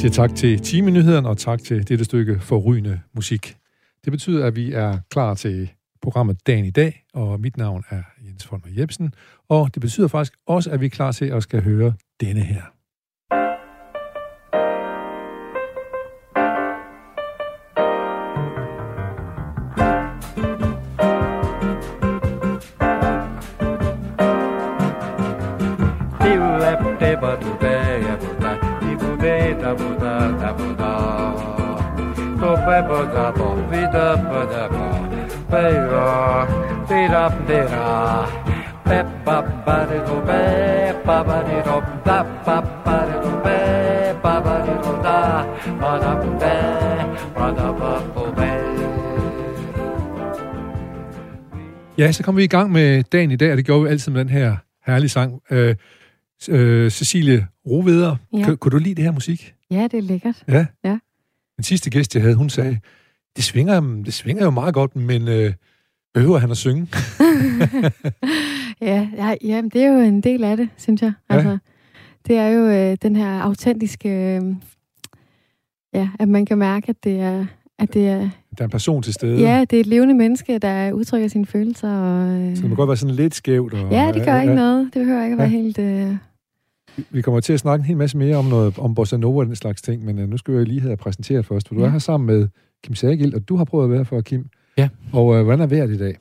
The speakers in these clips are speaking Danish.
siger tak til timenyhederne og tak til dette stykke forrygende musik. Det betyder, at vi er klar til programmet Dagen i dag, og mit navn er Jens Folmer Jebsen, og det betyder faktisk også, at vi er klar til at skal høre denne her. Ja, så kommer vi i gang med dagen i dag, og det gjorde vi altid med den her herlige sang. Øh, øh, Cecilie Roveder, ja. Kan, kunne du lide det her musik? Ja, det er lækkert. Ja? Ja. Den sidste gæst, jeg havde, hun sagde, det svinger, det svinger jo meget godt, men øh, behøver han at synge? ja, ja, ja, det er jo en del af det, synes jeg. Ja. Altså, det er jo øh, den her autentiske... Øh, ja, at man kan mærke, at det er... At det er Der er en person til stede. ja, det er et levende menneske, der udtrykker sine følelser. Og, øh, Så det må godt være sådan lidt skævt. Og, ja, det gør ikke noget. Det behøver ikke at være Ja. helt... Øh, Vi kommer til at snakke en hel masse mere om noget om bossa nova og den slags ting, men uh, nu skal jeg lige have præsenteret først. For du Ja. er her sammen med Kim Sagild, og du har prøvet at være for Kim. Ja. Og uh, hvordan er vejret i dag?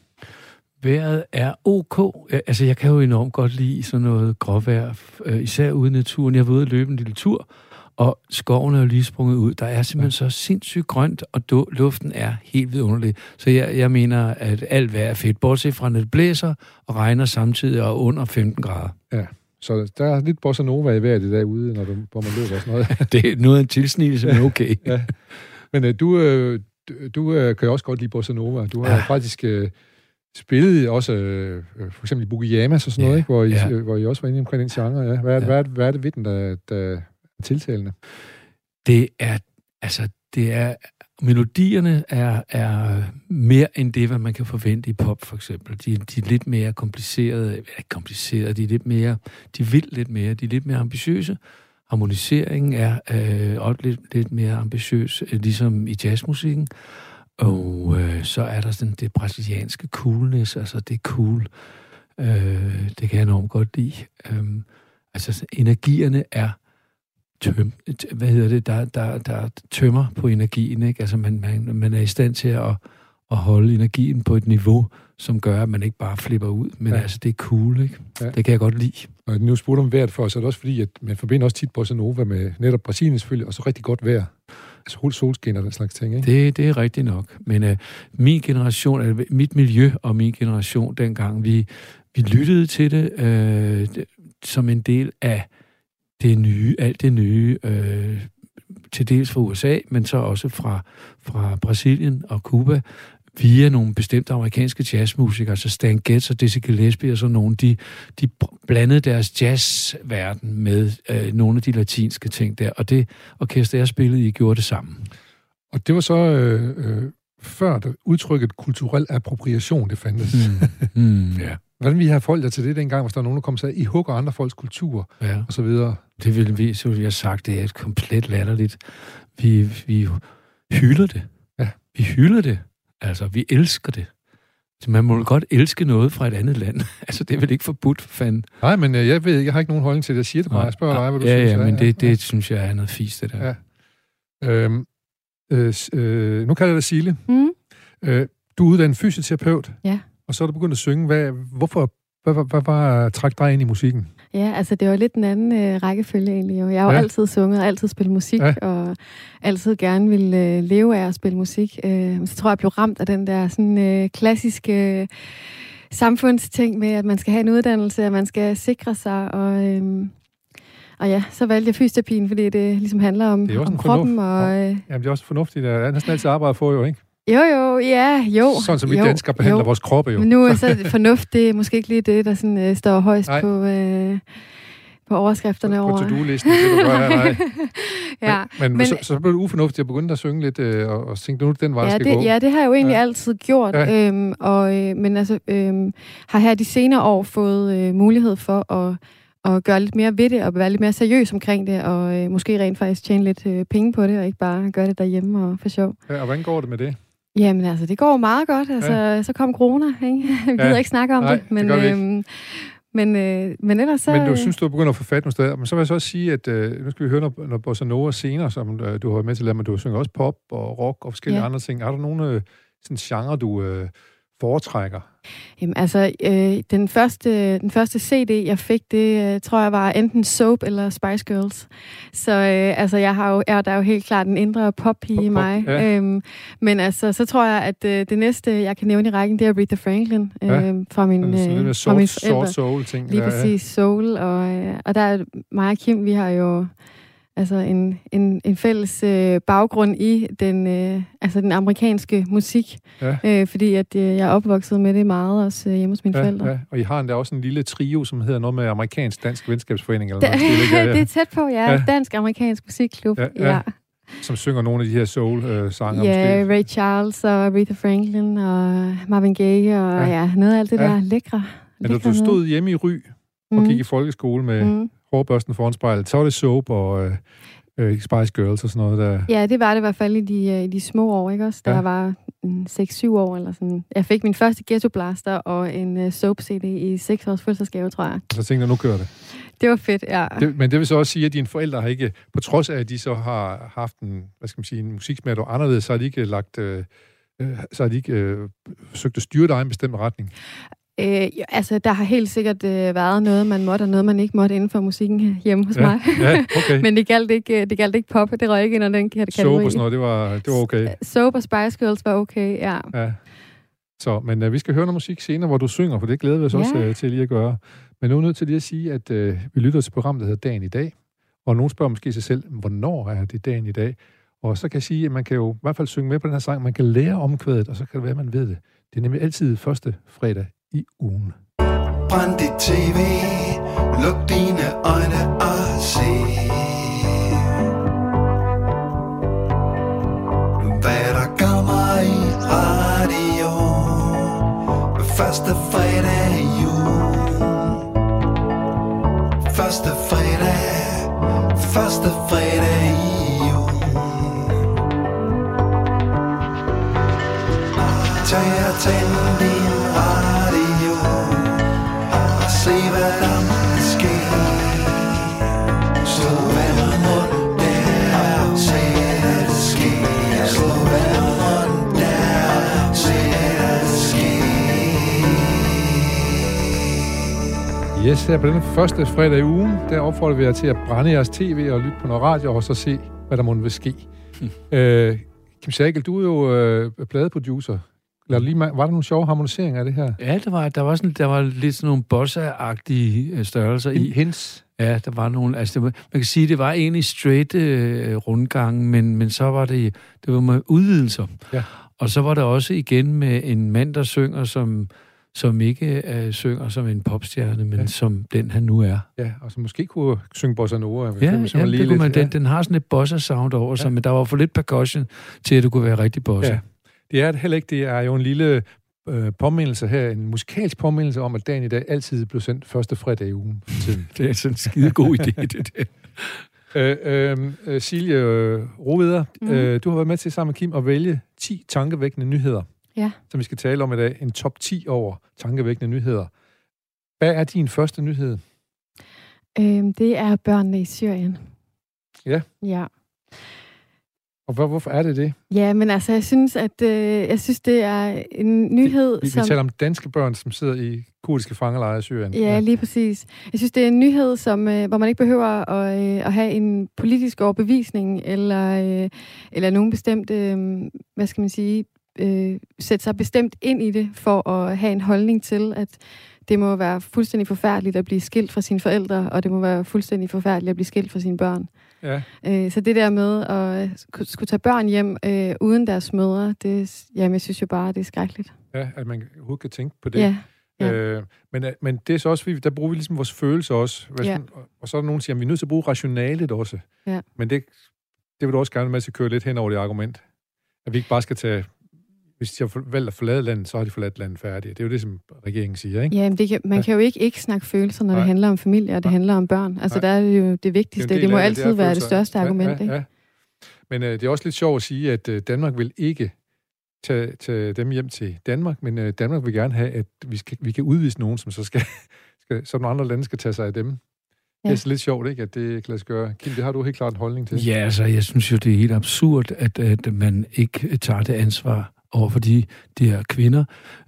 Vejret er ok. Ja, Altså, jeg kan jo enormt godt lide sådan noget gråvejr, øh, især ude i naturen. Jeg var ude at løbe en lille tur, og skoven er jo lige sprunget ud. Der er simpelthen så sindssygt grønt, og luften er helt vidunderlig. Så jeg, jeg mener, at alt vejr er fedt, bortset fra, når det blæser og regner samtidig og under 15 grader. Så der er lidt bossa nova i vejret i dag ude, når du, hvor man løber og sådan noget. Det er noget af en tilsnigelse, men okay. ja. Men uh, du, uh, du, uh, kan jo også godt lide bossa nova. Du har Ja. faktisk uh, spillet også uh, for eksempel i Bugiyamas og sådan noget, Ja. ikke? Hvor, I, Ja. uh, hvor I også var inde omkring den genre. Ja. Hvad, er, Ja. hvad, er, hvad er det ved den, der, der er tiltalende? Det er, altså, det er, melodierne er, er mere end det, hvad man kan forvente i pop, for eksempel. De, de er lidt mere komplicerede, ikke komplicerede, de er lidt mere, de vil lidt mere, de er lidt mere ambitiøse. Harmoniseringen er øh, også lidt, lidt mere ambitiøs, øh, ligesom i jazzmusikken. Og øh, så er der sådan det brasilianske coolness, altså det er cool. Øh, det kan jeg enormt godt lide. Øh, altså energierne er tøm, hvad hedder det, der, der, der tømmer på energien, ikke? Altså man, man, man er i stand til at, at holde energien på et niveau, som gør, at man ikke bare flipper ud, men Ja. altså det er cool, ikke? Ja. Det kan jeg godt lide. Og nu spurgte om vejret for, så er det også fordi, at man forbinder også tit bossa nova med netop Brasilien selvfølgelig, og så rigtig godt vejr. Sol, solskin og den slags ting, ikke? Det, det er rigtigt nok. Men øh, min generation, altså mit miljø og min generation dengang, vi, vi lyttede til det øh, som en del af det nye, alt det nye, øh, til dels fra USA, men så også fra, fra Brasilien og Cuba, via nogle bestemte amerikanske jazzmusikere, altså Stan Getz og Dizzy Gillespie og sådan nogle, de, de blandede deres jazzverden med øh, nogle af de latinske ting der, og det orkester, jeg spillede i, gjorde det sammen. Og det var så øh, øh, før der udtrykket kulturel appropriation, det fandtes. Mm. Mm, ja. Hvordan vi har folk jer til det dengang, hvis der er nogen, der kommer og sagde, I hugger andre folks kultur, ja. og så videre? Det ville vi, så ville jeg sagt, det er et komplet latterligt. Vi, vi hylder det. Ja. Vi hylder det. Altså, vi elsker det. Så man må godt elske noget fra et andet land. altså, det er vel ikke forbudt, for fanden. Nej, men øh, jeg ved jeg har ikke nogen holdning til det. Jeg siger det bare. Jeg spørger dig, hvad du ja, synes. Ja, men er. det, det synes jeg er noget fisk, det der. Ja. Øhm, øh, øh, nu kalder jeg dig Sile. mm, Øh, du er uddannet fysioterapeut. Ja. Og så er du begyndt at synge. Hvad, hvorfor, hvad, hvad, hvad var træk dig ind i musikken? Ja, altså det var lidt en anden øh, rækkefølge egentlig. Jo. Jeg har jo Ja. altid sunget, og altid spillet musik, Ja. og altid gerne ville øh, leve af at spille musik. Øh, så tror jeg, jeg blev ramt af den der sådan øh, klassiske øh, samfundsting med, at man skal have en uddannelse, at man skal sikre sig, og... Øh, og ja, så valgte jeg fysioterapien, fordi det ligesom handler om, Det er også om en kroppen. fornuft. Og, øh, Jamen, det er også fornuftigt. Der er næsten altid arbejde for, jo, ikke? Jo, jo, ja, jo. Sådan som vi jo, danskere behandler jo. vores kroppe, jo. Men nu er så fornuft, det er måske ikke lige det, der sådan, øh, står højst Nej. på, øh, på overskrifterne på over. to-do-listen, det du nej. ja. Men, men, men- så, så blev det ufornuftigt at begynde at synge lidt, øh, og, og tænkte, nu den vej, Ja skal det, gå. ja, det har jeg jo egentlig Ja. altid gjort. Ja. Øhm, og, øh, men altså, øhm, har her de senere år fået øh, mulighed for at, og gøre lidt mere ved det, og være lidt mere seriøs omkring det, og øh, måske rent faktisk tjene lidt øh, penge på det, og ikke bare gøre det derhjemme og for sjov. Ja, og hvordan går det med det? Jamen altså, det går meget godt. Altså, ja. så kom corona, ikke? Vi gider ja. ikke snakke om Nej, det, men, det øhm, men, øh, men ellers så... Men du synes, du er begyndt at få fat nogle steder. Men så vil jeg så også sige, at øh, nu skal vi høre noget, noget Bossa Nova senere, som øh, du har været med til at lave, men du synger også pop og rock og forskellige ja. andre ting. Har du nogle øh, sådan genre, du øh, foretrækker? Jamen, altså, øh, den, første, den første CD, jeg fik, det øh, tror jeg var enten Soap eller Spice Girls. Så øh, altså, jeg har jo, jeg, der er jo helt klart den indre pop i Pop, mig. ja. Øhm, men altså, så tror jeg, at øh, det næste, jeg kan nævne i rækken, det er Aretha Franklin øh, Ja. fra min, Sådan lidt øh, mere fra mine sort soul ting. Lige der, præcis, soul. Og, øh, og der er mig og Kim, vi har jo altså en, en, en fælles øh, baggrund i den, øh, altså den amerikanske musik. Ja. Øh, fordi at øh, jeg er opvokset med det meget, også øh, hjemme hos mine Ja, forældre. ja, og I har endda også en lille trio, som hedder noget med Amerikansk Dansk Venskabsforening, eller Det, noget, stil, ikke? det er tæt på, ja. Ja. ja. Dansk-amerikansk musikklub. Ja, Ja, ja. ja. som synger nogle af de her soul-sanger. ja måske. Ray Charles og Aretha Franklin og Marvin Gaye og Ja. ja, ja noget af alt det Ja. der lækre. Men da du stod hjemme i Ry og noget. gik i folkeskole med mm. Mm. hårbørsten foran spejlet, så var det soap og øh, øh, Spice Girls og sådan noget der. Ja, det var det i hvert fald i de, øh, i de små år, ikke også? Da Ja. var mm, 6-7 år eller sådan. Jeg fik min første Ghetto Blaster og en uh, soap-CD i 6 års fødselsdagsgave, tror jeg. Så tænkte jeg, nu kører det. Det var fedt, ja. det. Men det vil så også sige, at dine forældre har ikke, på trods af, at de så har haft en, hvad skal man sige, en musiksmag, der anderledes, så har de ikke lagt... Øh, øh, så har de ikke øh, forsøgt at styre dig i en bestemt retning. Øh, ja, altså, der har helt sikkert øh, været noget, man måtte, og noget, man ikke måtte inden for musikken hjemme hos Ja, mig. ja, okay. Men det galt ikke, øh, det galt ikke pop, det røg ikke ind under den kategori. Soap og sådan noget, det var, det var okay. Soap og Spice Girls var okay, ja. Ja. Så, men øh, vi skal høre noget musik senere, hvor du synger, for det glæder vi os Ja. også øh, til lige at gøre. Men nu er nødt til lige at sige, at øh, vi lytter til programmet, der hedder Dagen i dag. Og nogen spørger måske sig selv, hvornår er det dagen i dag? Og så kan jeg sige, at man kan jo i hvert fald synge med på den her sang. Man kan lære omkvædet, og så kan det være, at man ved det. Det er nemlig altid første fredag i ugen. Brænd dit tv, luk dine øjne og se. Hvad der kommer i radio Første fredag i jul Første fredag, første fredag i jul Tag og tænd din Yes, her på denne første fredag i ugen, der opfordrer vi jer til at brænde jeres tv og lytte på noget radio, og så se, hvad der må vil ske. øh, Kim Sagel, du er jo øh, pladeproducer. Lad lige, var der nogle sjove harmoniseringer af det her? Ja, der var, der var, sådan, der var lidt sådan nogle bossa-agtige øh, størrelser i. Hints? Ja, der var nogle, altså det var, man kan sige, det var egentlig straight øh, rundgange, men, men så var det, det var med udvidelser. Ja. Og så var der også igen med en mand, der synger, som, som ikke øh, synger som en popstjerne, men Ja. som den han nu er. Ja, og så måske kunne synge bossa nova. Ja, ja det kunne man, ja. den, den har sådan et bossa-sound over sig, Ja. men der var for lidt percussion til, at det kunne være rigtig bossa. Ja. Det er heller ikke. Det er jo en lille øh, påmindelse her, en musikalsk påmindelse om, at dagen i dag altid blev sendt første fredag i ugen. Det er sådan en skide god idé, det der. øh, øh, øh, Silje øh, Roveder, Mhm. øh, du har været med til sammen med Kim at vælge 10 tankevækkende nyheder, Ja. som vi skal tale om i dag. En top 10 over tankevækkende nyheder. Hvad er din første nyhed? Øhm, det er børnene i Syrien. Ja. Ja. Og hvor, hvorfor er det det? Ja, men altså, jeg synes, at øh, jeg synes, det er en nyhed, Vi, vi som... taler om danske børn, som sidder i kurdiske fangelejre i Syrien. Ja, lige præcis. Jeg synes, det er en nyhed, som, øh, hvor man ikke behøver at, øh, at have en politisk overbevisning, eller, øh, eller nogen bestemt, øh, hvad skal man sige, øh, sætte sig bestemt ind i det, for at have en holdning til, at det må være fuldstændig forfærdeligt at blive skilt fra sine forældre, og det må være fuldstændig forfærdeligt at blive skilt fra sine børn. ja. Øh, så det der med at øh, skulle, tage børn hjem øh, uden deres mødre, det, jamen, jeg synes jo bare, det er skrækkeligt. ja, at man overhovedet kan tænke på det. Ja, ja. Øh, men, øh, men det er så også, der bruger vi ligesom vores følelser også. Hvad Ja. sådan, og, og så er der nogen, der siger, at vi er nødt til at bruge rationalet også. Ja. Men det, det vil du også gerne med til at køre lidt hen over det argument. At vi ikke bare skal tage hvis de har for- valgt at forlade landet, så har de forladt landet færdigt. Det er jo det, som regeringen siger, ikke? Ja, men det kan, man Ja. kan jo ikke ikke snakke følelser, når Nej. det handler om familie, og det Nej. handler om børn. Altså, Nej. der er det jo det vigtigste. Det, del må af altid er være det største ja, argument, ja, ikke? Ja. Men øh, det er også lidt sjovt at sige, at øh, Danmark vil ikke tage, tage dem hjem til Danmark, men øh, Danmark vil gerne have, at vi, skal, vi kan udvise nogen, som så skal, skal som nogle andre lande skal tage sig af dem. Ja. Det Ja. er så lidt sjovt, ikke, at det kan lade sig gøre. Kim, det har du helt klart en holdning til. Ja, altså, jeg synes jo, det er helt absurd, at, at man ikke tager det ansvar over for de, de her kvinder,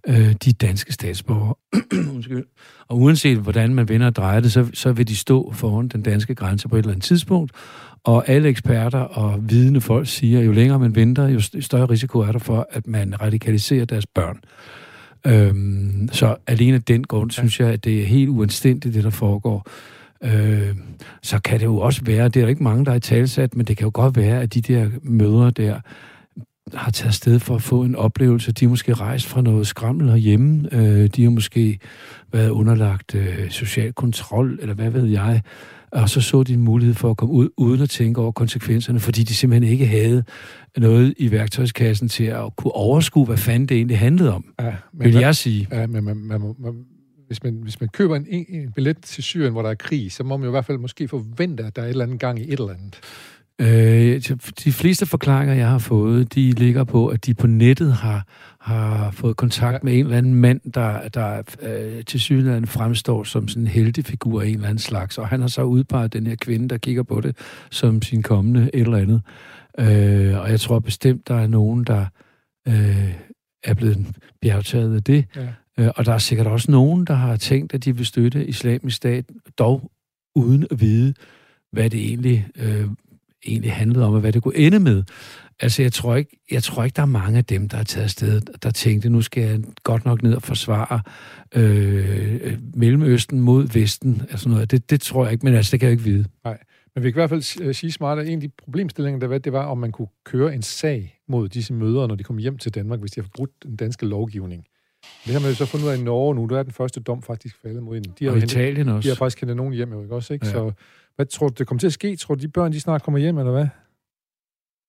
øh, de danske statsborgere. Og uanset hvordan man vender og drejer det, så, så vil de stå foran den danske grænse på et eller andet tidspunkt. Og alle eksperter og vidende folk siger, at jo længere man venter, jo st- større risiko er der for, at man radikaliserer deres børn. Øhm, så alene af den grund synes jeg, at det er helt uanstændigt, det der foregår. Øh, så kan det jo også være, det er der ikke mange, der er i talsat, men det kan jo godt være, at de der mødre der har taget sted for at få en oplevelse. De er måske rejst fra noget skrammel herhjemme. Øh, de har måske været underlagt øh, social kontrol, eller hvad ved jeg. Og så så de en mulighed for at komme ud, uden at tænke over konsekvenserne, fordi de simpelthen ikke havde noget i værktøjskassen til at kunne overskue, hvad fanden det egentlig handlede om, Ja, men, vil jeg sige. Ja, men man, man, man, hvis, man, hvis man køber en, en, en billet til Syrien, hvor der er krig, så må man jo i hvert fald måske forvente, at der er et eller andet gang i et eller andet. Øh, de fleste forklaringer, jeg har fået, de ligger på, at de på nettet har, har fået kontakt Ja. med en eller anden mand, der, der øh, til synligheden fremstår som sådan en heltefigur af en eller anden slags, og han har så udpeget den her kvinde, der kigger på det, som sin kommende et eller andet. Øh, og jeg tror bestemt, der er nogen, der øh, er blevet bjergtaget af det. Ja. Øh, og der er sikkert også nogen, der har tænkt, at de vil støtte islamisk stat, dog uden at vide, hvad det egentlig, øh, egentlig handlede om, og hvad det kunne ende med. Altså, jeg tror, ikke, jeg tror ikke, der er mange af dem, der er taget afsted, der tænkte, nu skal jeg godt nok ned og forsvare øh, Mellemøsten mod Vesten. Altså noget. Det, det tror jeg ikke, men altså, det kan jeg ikke vide. Men vi kan i hvert fald øh, sige smart, at en af de problemstillinger, der var, det var, om man kunne køre en sag mod disse mødre, når de kom hjem til Danmark, hvis de har forbrudt den danske lovgivning. Det har man jo så fundet ud af i Norge nu. Der er den første dom faktisk faldet mod hende. De har, Og hentet, Italien de har også. faktisk hentet nogen hjem, jo ikke også? Ikke? Ja. Så hvad tror du, det kommer til at ske? Tror du, de børn, de snart kommer hjem, eller hvad?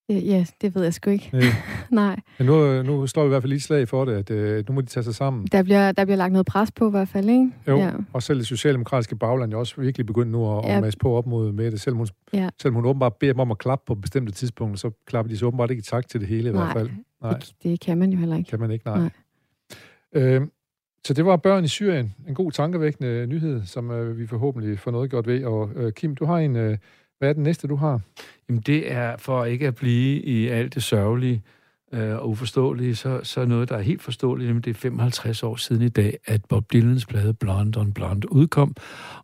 Ja, det ved jeg sgu ikke. Nej. Nej, Men nu, nu slår vi i hvert fald lige slag for det, at øh, nu må de tage sig sammen. der bliver, der bliver lagt noget pres på i hvert fald, ikke? Jo, Ja. og selv det socialdemokratiske bagland er også virkelig begyndt nu at, Ja. at masse på op mod Mette. Selvom hun, Ja. selvom hun åbenbart beder dem om at klappe på bestemte tidspunkter, så klapper de så åbenbart ikke i takt til det hele i Nej, hvert fald. Nej, Det, det kan man jo heller ikke. kan man ikke, nej. Nej. Øh, så det var børn i Syrien. En god tankevækkende nyhed, som øh, vi forhåbentlig får noget gjort ved. Og øh, Kim, du har en... Øh, hvad er den næste, du har? Jamen, det er for ikke at blive i alt det sørgelige øh, og uforståelige, så, så noget, der er helt forståeligt, nemlig det er 55 år siden i dag, at Bob Dylans plade Blonde on Blonde udkom,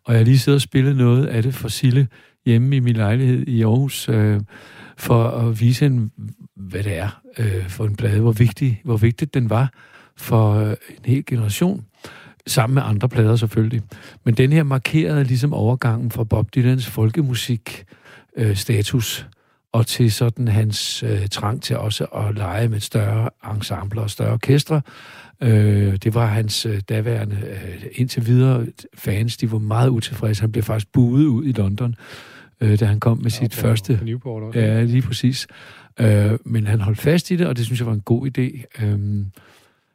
og jeg lige sidder og spiller noget af det for Sille hjemme i min lejlighed i Aarhus, øh, for at vise en, hvad det er øh, for en plade, hvor, vigtig, hvor vigtigt den var for øh, en hel generation sammen med andre plader selvfølgelig. Men den her markerede ligesom overgangen fra Bob Dylans folkemusik øh, status og til sådan hans øh, trang til også at lege med større ensembler og større orkestre. Øh, det var hans øh, daværende øh, indtil videre fans, de var meget utilfredse. Han blev faktisk buet ud i London, øh, da han kom med sit på, første På Newport også. Ja, lige præcis. Øh, men han holdt fast i det, og det synes jeg var en god idé. Øh,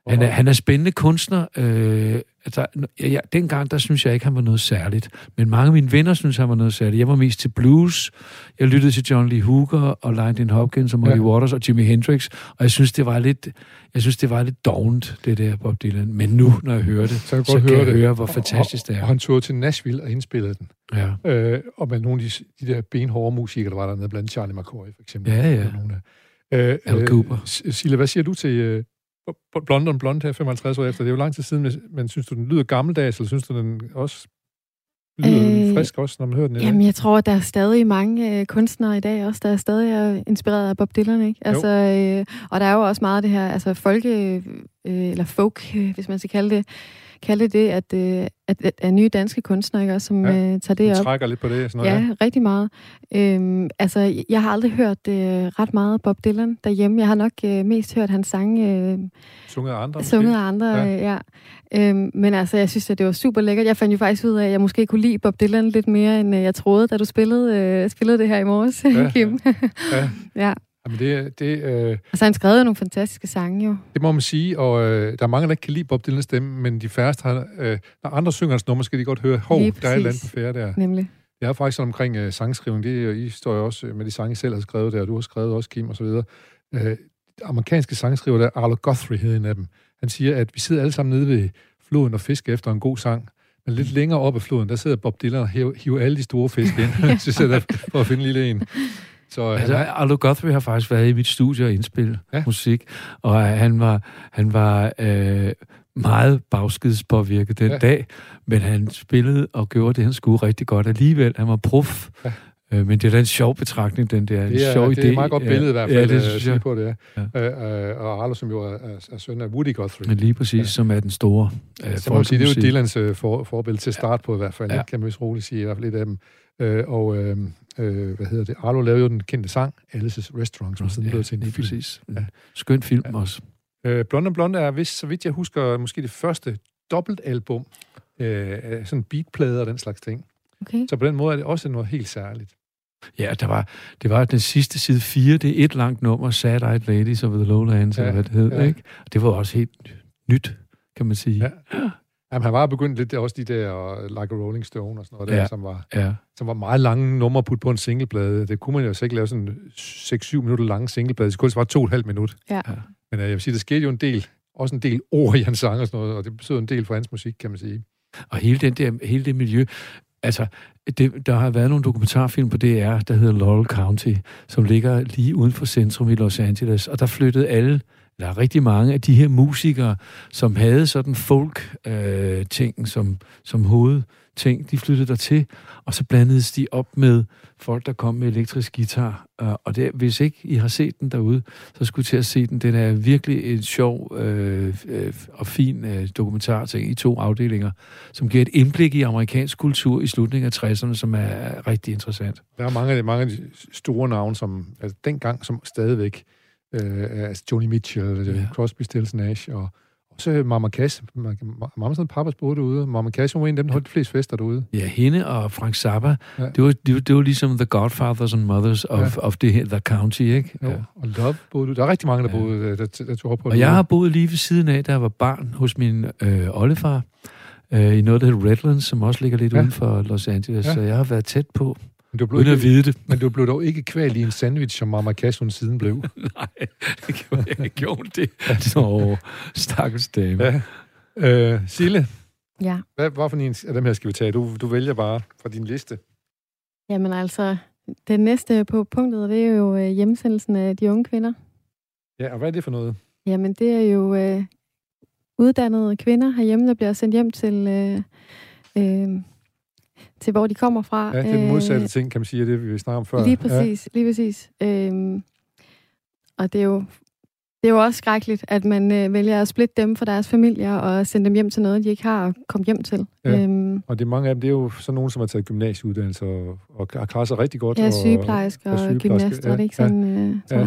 han, er, han er spændende kunstner. Øh, altså, ja, dengang, der synes jeg ikke, han var noget særligt. Men mange af mine venner synes, han var noget særligt. Jeg var mest til blues. Jeg lyttede til John Lee Hooker og Lightning Hopkins og Muddy Ja. Waters og Jimi Hendrix. Og jeg synes, det var lidt, jeg synes, det var lidt dovent, det der Bob Dylan. Men nu, når jeg hører det, Så kan jeg så kan høre jeg det. høre, hvor fantastisk det Og er. han tog til Nashville og indspillede den. Ja. Øh, og med nogle af de, de der benhårde musikere, der var dernede, blandt Charlie McCoy for eksempel. Ja, ja. Og Nogle af, øh, Al Cooper. S- Sille, hvad siger du til øh, Blonde on Blonde her 55 år efter? Det er jo lang tid siden, men- synes du, den lyder gammeldags, eller synes du, den også lyder Øh, frisk også, når man hører den? Jamen, jeg tror, at der er stadig mange øh, kunstnere i dag også, der er stadig er inspireret af Bob Dylan, ikke? Altså, øh, og der er jo også meget af det her, altså folke, øh, eller folk, øh, hvis man skal kalde det, kalde det, at, øh, at, at, at nye danske kunstnere, som Ja, ja, øh, tager det op. trækker lidt på det. Sådan Ja, noget, ja. rigtig meget. Øhm, altså, jeg har aldrig hørt øh, ret meget Bob Dylan derhjemme. Jeg har nok øh, mest hørt hans sange øh, Sunget af andre. måske? sunget af andre. Ja. Ja. Øh, ja. Øhm, men altså, jeg synes, at det var super lækkert. Jeg fandt jo faktisk ud af, at jeg måske kunne lide Bob Dylan lidt mere, end øh, jeg troede, da du spillede, øh, spillede det her i morges, Ja, ja, Kim. Ja. ja. Jamen det, det, øh, så har han skrevet nogle fantastiske sange jo. det må man sige, og øh, der er mange, der ikke kan lide Bob Dylans stemme, men de færreste har... Øh, når andre synger hans nummer, skal de godt høre, hov, der er et eller andet på færre der. Nemlig. Det er faktisk sådan omkring øh, sangskrivning. Det jo- I står jo også øh, med de sange, I selv har skrevet der, og du har skrevet også, Kim, og så videre. Øh, amerikanske sangskriver, der Arlo Guthrie hedder en af dem, han siger, at vi sidder alle sammen nede ved floden og fisker efter en god sang, men lidt længere oppe af floden, der sidder Bob Dylan og hiver, hiver alle de store fisk ind, så sidder der for at finde en lille en. Så øh, Altså, han Arlo Guthrie har faktisk været i mit studie og indspille Ja. ja. musik, og han var, han var øh, meget bagskidspåvirket den Ja. ja. dag, men han spillede og gjorde det, han skulle rigtig godt alligevel. Han var prof. Ja. Ja. Øh, men det er da en sjov betragtning, den der. En det er, sjov det er idé. et meget godt billede i hvert fald, Ja, det øh, synes jeg. på det. Ja. Øh, øh, og Arlo, som jo er, er, er søn af Woody Guthrie. Men lige præcis, Ja. ja. som er den store øh, Så man sige, det er jo. Dylans øh, for, forbillede til start på i hvert fald, ja. Ja. kan man vist roligt sige, i hvert fald lidt af dem. Øh, og øh, øh, hvad hedder det? Arlo lavede jo den kendte sang, Alice's Restaurant, som siden ja, blev til en film. præcis. Ja. Skøn film Ja. også. Øh, Blonde Blonde er vist, så vidt jeg husker, måske det første dobbeltalbum, øh, sådan beatplader og den slags ting. Okay. Så på den måde er det også noget helt særligt. Ja, der var, det var den sidste side 4, det er et langt nummer, Sad Eyed Ladies of the Lowlands, Ja, eller hvad det hed, ja. ja. ikke? Og det var også helt nyt, kan man sige. Ja. Jamen, han var begyndt lidt også de der uh, Like a Rolling Stone og sådan noget der, Ja. som, var, Ja. som var meget lange numre putt på en singleplade. Det kunne man jo så ikke lave sådan 6-7 minutter lange singleplade. Det kunne altså bare 2,5 minut. Ja. Ja. Men uh, jeg vil sige, der skete jo en del, også en del ord i hans sang og sådan noget, og det betyder en del for hans musik, kan man sige. Og hele, den der, hele det miljø, altså, det, der har været nogle dokumentarfilm på DR, der hedder Laurel County, som ligger lige uden for centrum i Los Angeles, og der flyttede alle, der er rigtig mange af de her musikere, som havde sådan folk-ting øh, som, som hovedting, de flyttede der til, og så blandedes de op med folk, der kom med elektrisk guitar. Øh, Og det, hvis ikke I har set den derude, så skulle I til at se den. Den er virkelig en sjov øh, øh, og fin øh, dokumentarting i to afdelinger, som giver et indblik i amerikansk kultur i slutningen af 60'erne, som er rigtig interessant. Der er mange af de, mange af de store navne, som altså, dengang som stadigvæk, øh, altså Joni Mitchell, ja. Ja. Crosby, Stills Nash, og også Mama Cass. Mamma sådan Papas boede derude. Mama Cass var en af dem, der holdt de fleste fester derude. Ja, hende og Frank Zappa, Ja. det, var, det, var, det var ligesom the godfathers and mothers of, Ja. of det her, the county, ikke? Jo. Ja. Og Love boede. Der er rigtig mange, der Ja. boede, der, der, der tog op på Og jeg har boet lige ved siden af, da jeg var barn hos min øh, oldefar, øh, i noget, der hedder Redlands, som også ligger lidt Ja. uden for Los Angeles, ja. så jeg har været tæt på, men du blev, uden at vide det. men du blev dog ikke kvalt i en sandwich, som Mama Cass hun siden blev. Nej, det gjorde jeg ikke. Gjorde det. Så stakkels dame. ja. Øh, Sille, Ja. hvad, hvad for en af dem her skal vi tage? Du, du vælger bare fra din liste. Jamen altså, det næste på punktet, det er jo øh, hjemsendelsen af de unge kvinder. Ja, og hvad er det for noget? Jamen, det er jo øh, uddannede kvinder herhjemme, der bliver sendt hjem til, øh, øh, til hvor de kommer fra. Ja, det er den modsatte Øh, ting, kan man sige, af det, vi snakker om før. Lige præcis, ja. lige præcis. Øhm, og det er jo det er jo også skrækkeligt, at man øh, vælger at splitte dem fra deres familier og sende dem hjem til noget, de ikke har at komme hjem til. Ja. Øhm, Og det er mange af dem, det er jo sådan nogen, som har taget gymnasieuddannelse og, og har klaret sig rigtig godt. ja, og, sygeplejersker og og, sygeplejerske, gymnaster, ja, er det ikke sådan, øh, tror ja.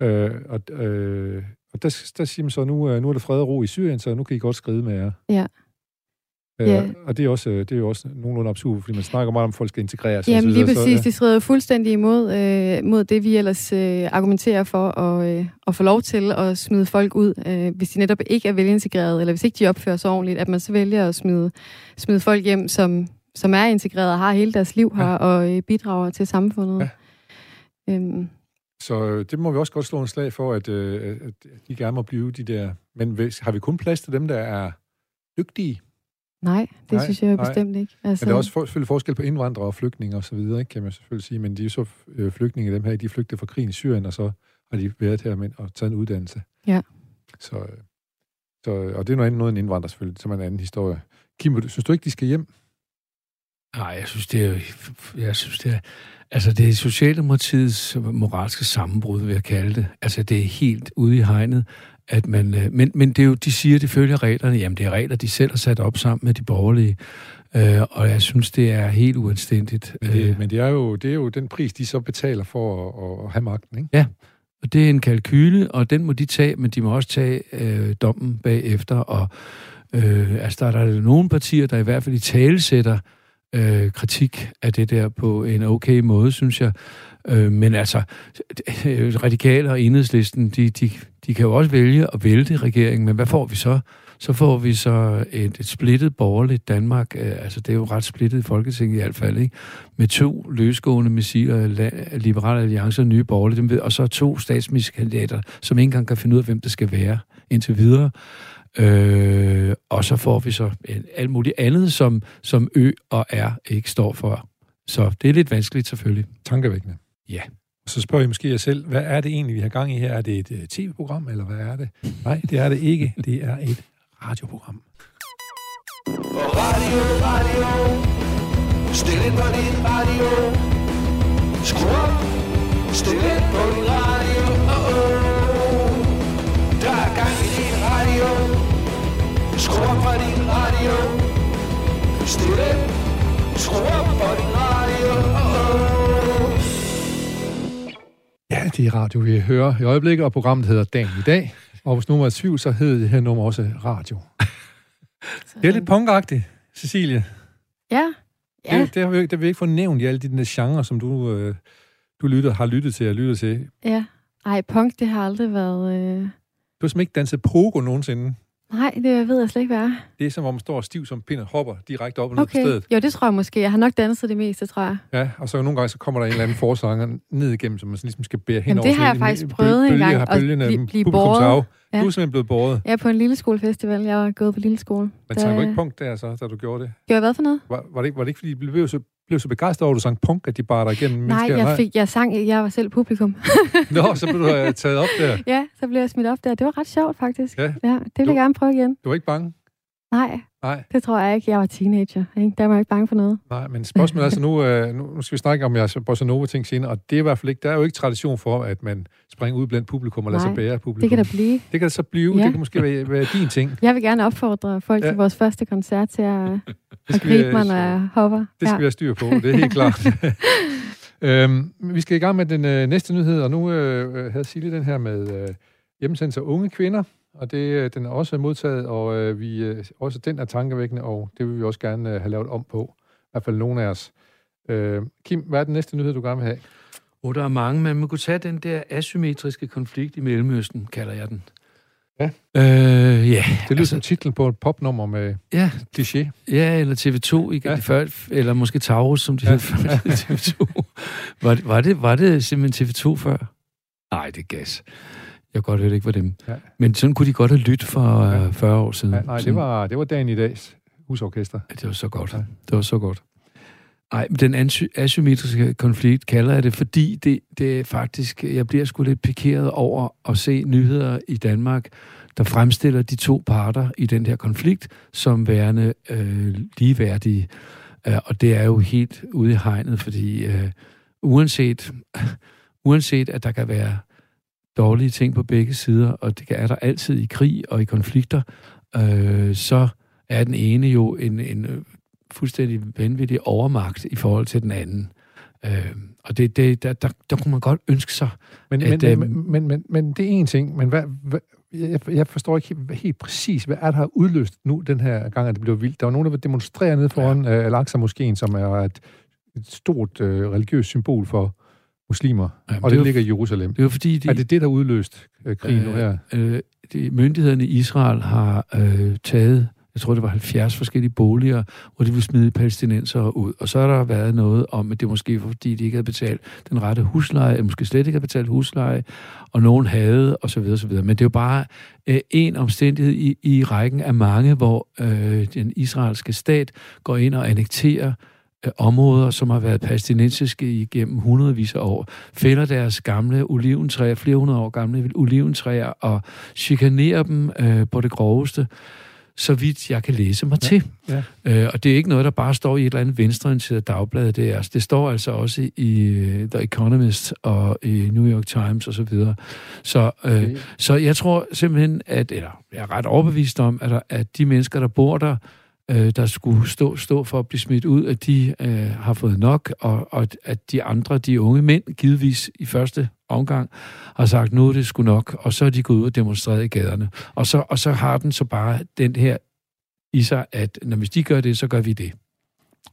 jeg? Øh, og øh, og der, der siger man så, nu, øh, nu er der fred og ro i Syrien, så nu kan I godt skride med jer. Ja. Øh, Ja. Og det er, også, det er jo også nogenlunde absurd, fordi man snakker meget om, at folk skal integreres. og Jamen så lige videre, præcis, Så, de strider fuldstændig imod øh, mod det, vi ellers øh, argumenterer for at, øh, at få lov til at smide folk ud, øh, hvis de netop ikke er velintegreret, eller hvis ikke de opfører sig ordentligt, at man så vælger at smide, smide folk hjem, som, som er integreret og har hele deres liv her, Ja. og øh, bidrager til samfundet. Ja. Øhm, så øh, det må vi også godt slå en slag for, at, øh, at de gerne må blive de der... Men hvis, har vi kun plads til dem, der er dygtige? Nej, det Nej, synes jeg jo nej. bestemt ikke. Altså, Men der er også for, selvfølgelig forskel på indvandrere og flygtninge og så videre, ikke, kan man selvfølgelig sige. Men de er så øh, flygtninge, dem her, de flygtet fra krigen i Syrien, og så har de været her med og taget en uddannelse. Ja. Så, så, og det er noget andet noget end indvandrere selvfølgelig, som er en anden historie. Kim, synes du ikke, de skal hjem? Nej, jeg synes, det er, jeg synes, det er, altså det er Socialdemokratiets moralske sammenbrud, vil jeg kalde det. Altså det er helt ude i hegnet, at man, øh, men, men det er jo, de siger, det følger reglerne. Jamen det er regler, de selv har sat op sammen med de borgerlige. Øh, og jeg synes, det er helt uanstændigt. Men, det, Øh, men det, er jo, det er jo den pris, de så betaler for at, at have magten, ikke? Og det er en kalkyle, og den må de tage, men de må også tage øh, dommen bagefter. Og øh, altså, der er der nogle partier, der i hvert fald i tale sætter øh, kritik af det der på en okay måde, synes jeg. Øh, men altså, radikale og enhedslisten, de, de, de kan jo også vælge at vælte regeringen, men hvad får vi så? Så får vi så et, et splittet borgerligt Danmark, øh, altså det er jo ret splittet i Folketinget i hvert fald, ikke? med to løsgående missiler, Liberale Alliance og Nye Borgerlige, dem ved, og så to statsministerkandidater, som ikke engang kan finde ud af, hvem det skal være indtil videre. Øh, og så får vi så en- alt muligt andet, som, som Ø og R ikke står for. Så det er lidt vanskeligt selvfølgelig. Tankevækkende. Ja. Så spørger I måske jer selv, hvad er det egentlig, vi har gang i her? Er det et uh, tv-program, eller hvad er det? Nej, det er det ikke. Det er et radioprogram. Radio, radio. Stil ind på din radio. Skru op. Stil ind på din radio. Oh, oh. Der er gang i din radio. Skru op for din radio. Stil ind. Skru op for din radio. Oh, oh. Ja, det er radio, vi hører i øjeblikket, og programmet hedder Dagen i dag. Og hvis var i tvivl, så hed det her nummer også radio. Det er lidt punkagtigt, Cecilie. Ja. Ja, Det, det, har vi, det har vi ikke fået nævnt i alle de der genrer, som du, øh, du lytter, har lyttet til og lyttet til. ja. Ej, punk, det har aldrig været... Øh... Du har simpelthen ikke danset pogo nogensinde. Nej, det ved jeg slet ikke, hvad er. Det er som om man står stiv som pind og hopper direkte op og ned på Okay. stedet. Jo, det tror jeg måske. Jeg har nok danset det meste, tror jeg. Ja, og så nogle gange så kommer der en eller anden forsanger ned igennem, som man sådan ligesom skal bære hen Jamen, over. det har jeg en- faktisk en prøvet at bølgen af blive- blive båret. Du Ja. er simpelthen blevet båret. Er på en lille skolefestival. Jeg var gået på lille skole. Men sang du ikke punk der så, da du gjorde det? Gjorde jeg hvad for noget? Var, var, det, ikke, var det ikke, fordi de blev så, blev så begejstrede over, at du sang punk, at de bare der igennem? Nej, mennesker? jeg, fik, jeg sang, jeg var selv publikum. Nå, så blev du øh, taget op der. ja, så blev jeg smidt op der. Det var ret sjovt, faktisk. Ja. ja det vil Du- jeg gerne prøve igen. Du var ikke bange? Nej, Nej, det tror jeg ikke. Jeg var teenager. Ikke? Der var jeg ikke bange for noget. nej, men spørgsmålet er altså nu, øh, nu, skal vi snakke om jeres bossa nova ting senere, og det er i hvert fald ikke, der er jo ikke tradition for, at man springer ud blandt publikum og lader Nej, sig bære publikum. Det kan der blive. det kan det så blive, Ja. det kan måske være, være din ting. Jeg vil gerne opfordre folk Ja. til vores første koncert til at, at gribe mig, når jeg hopper. det skal vi have styr på, det er helt klart. øhm, vi skal i gang med den øh, næste nyhed, og nu øh, havde Silje den her med øh, hjemmesendelse af unge kvinder, og det, øh, den er også modtaget, og øh, vi, øh, også den er tankevækkende, og det vil vi også gerne øh, have lavet om på. I hvert fald nogle af os. Øh, Kim, hvad er den næste nyhed, du gerne vil have? Og der er mange, men man kunne tage den der asymmetriske konflikt i Mellemøsten, kalder jeg den. Ja. Øh, ja, Det lyder altså, som titlen på et popnummer med ja, cliché. ja, eller TV2, ikke? Ja. Ja. Før, eller måske Taurus, som de Ja. ja. hed før TV2. Var det, var, det, var det simpelthen TV2 før? Nej, det er gas. Jeg godt høre, det ikke var dem. Ja. Men sådan kunne de godt have lyttet for Ja. ja. 40 år siden. Ja, nej, det var, det var dagen i dags husorkester. Ja, det var så godt. Ja. Det var så godt. Ej, men den asy- asymmetriske konflikt kalder jeg det, fordi det, det er faktisk, jeg bliver sgu lidt pikeret over at se nyheder i Danmark, der fremstiller de to parter i den her konflikt som værende øh, ligeværdige. Øh, og det er jo helt ude i hegnet, fordi øh, uanset, uanset at der kan være dårlige ting på begge sider, og det er der altid i krig og i konflikter, øh, så er den ene jo en, en øh, fuldstændig vanvittig overmagt i forhold til den anden. Øh, og det, det, der, der, der kunne man godt ønske sig. Men, At, men, øhm, men, men, men, men det er en ting, men hvad, hvad, jeg, jeg forstår ikke helt, helt præcis, hvad er der har udløst nu den her gang, at det blev vildt. Der var nogen, der vil demonstrere nede foran ja. uh, Al-Aqsa-moskeen, som er et, et stort uh, religiøst symbol for muslimer, Jamen, og det det, er ligger i Jerusalem. Det er fordi, de, Er det det, der udløst uh, krigen nu her? øh, de, myndighederne i Israel har øh, taget, jeg tror det var 70 forskellige boliger, hvor de ville smide palæstinenser ud. Og så har der været noget om, at det måske fordi de ikke havde betalt den rette husleje, eller måske slet ikke havde betalt husleje, og nogen havde, og så videre, så videre. Men det er jo bare øh, en omstændighed i, i rækken af mange, hvor øh, den israelske stat går ind og annekterer øh, områder, som har været palæstinensiske igennem hundredvis af år, fælder deres gamle oliventræer, flere hundrede år gamle oliventræer, og chikanerer dem øh, på det groveste, så vidt jeg kan læse mig Ja, til. ja. Øh, og det er ikke noget, der bare står i et eller andet venstreorienteret dagblad. Det, er, det står altså også i øh, The Economist og i New York Times osv. Så, videre. så, øh, Okay. så jeg tror simpelthen, at, eller jeg er ret overbevist om, at, at de mennesker, der bor der, øh, der skulle stå, stå for at blive smidt ud, at de øh, har fået nok, og, og at de andre, de unge mænd, givetvis i første omgang, har sagt, nu er det sgu nok, og så er de gået ud og demonstreret i gaderne. Og så, og så har den så bare den her i sig, at når hvis de gør det, så gør vi det.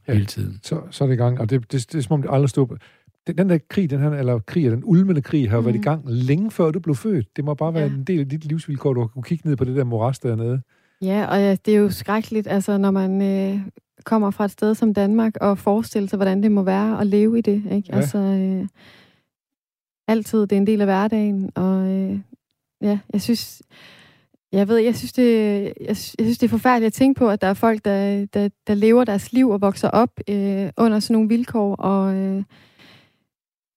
Ja. hele tiden. Så, så er det i gang, og det, det, det er som om det aldrig stopper. Den, den der krig, den her, eller krig, den ulmende krig, har mm. været i Mm. gang længe før du blev født. Det må bare være Ja. en del af dit livsvilkår, du har kunne kigge ned på det der moras dernede. Ja, og ja, det er jo skrækkeligt, altså, når man øh, kommer fra et sted som Danmark og forestiller sig, hvordan det må være at leve i det. Ikke? Ja. Altså, øh, altid, det er en del af hverdagen, og øh, ja, jeg synes, jeg ved, jeg synes, det, jeg synes, det er forfærdeligt at tænke på, at der er folk, der, der, der lever deres liv og vokser op øh, under sådan nogle vilkår, og øh,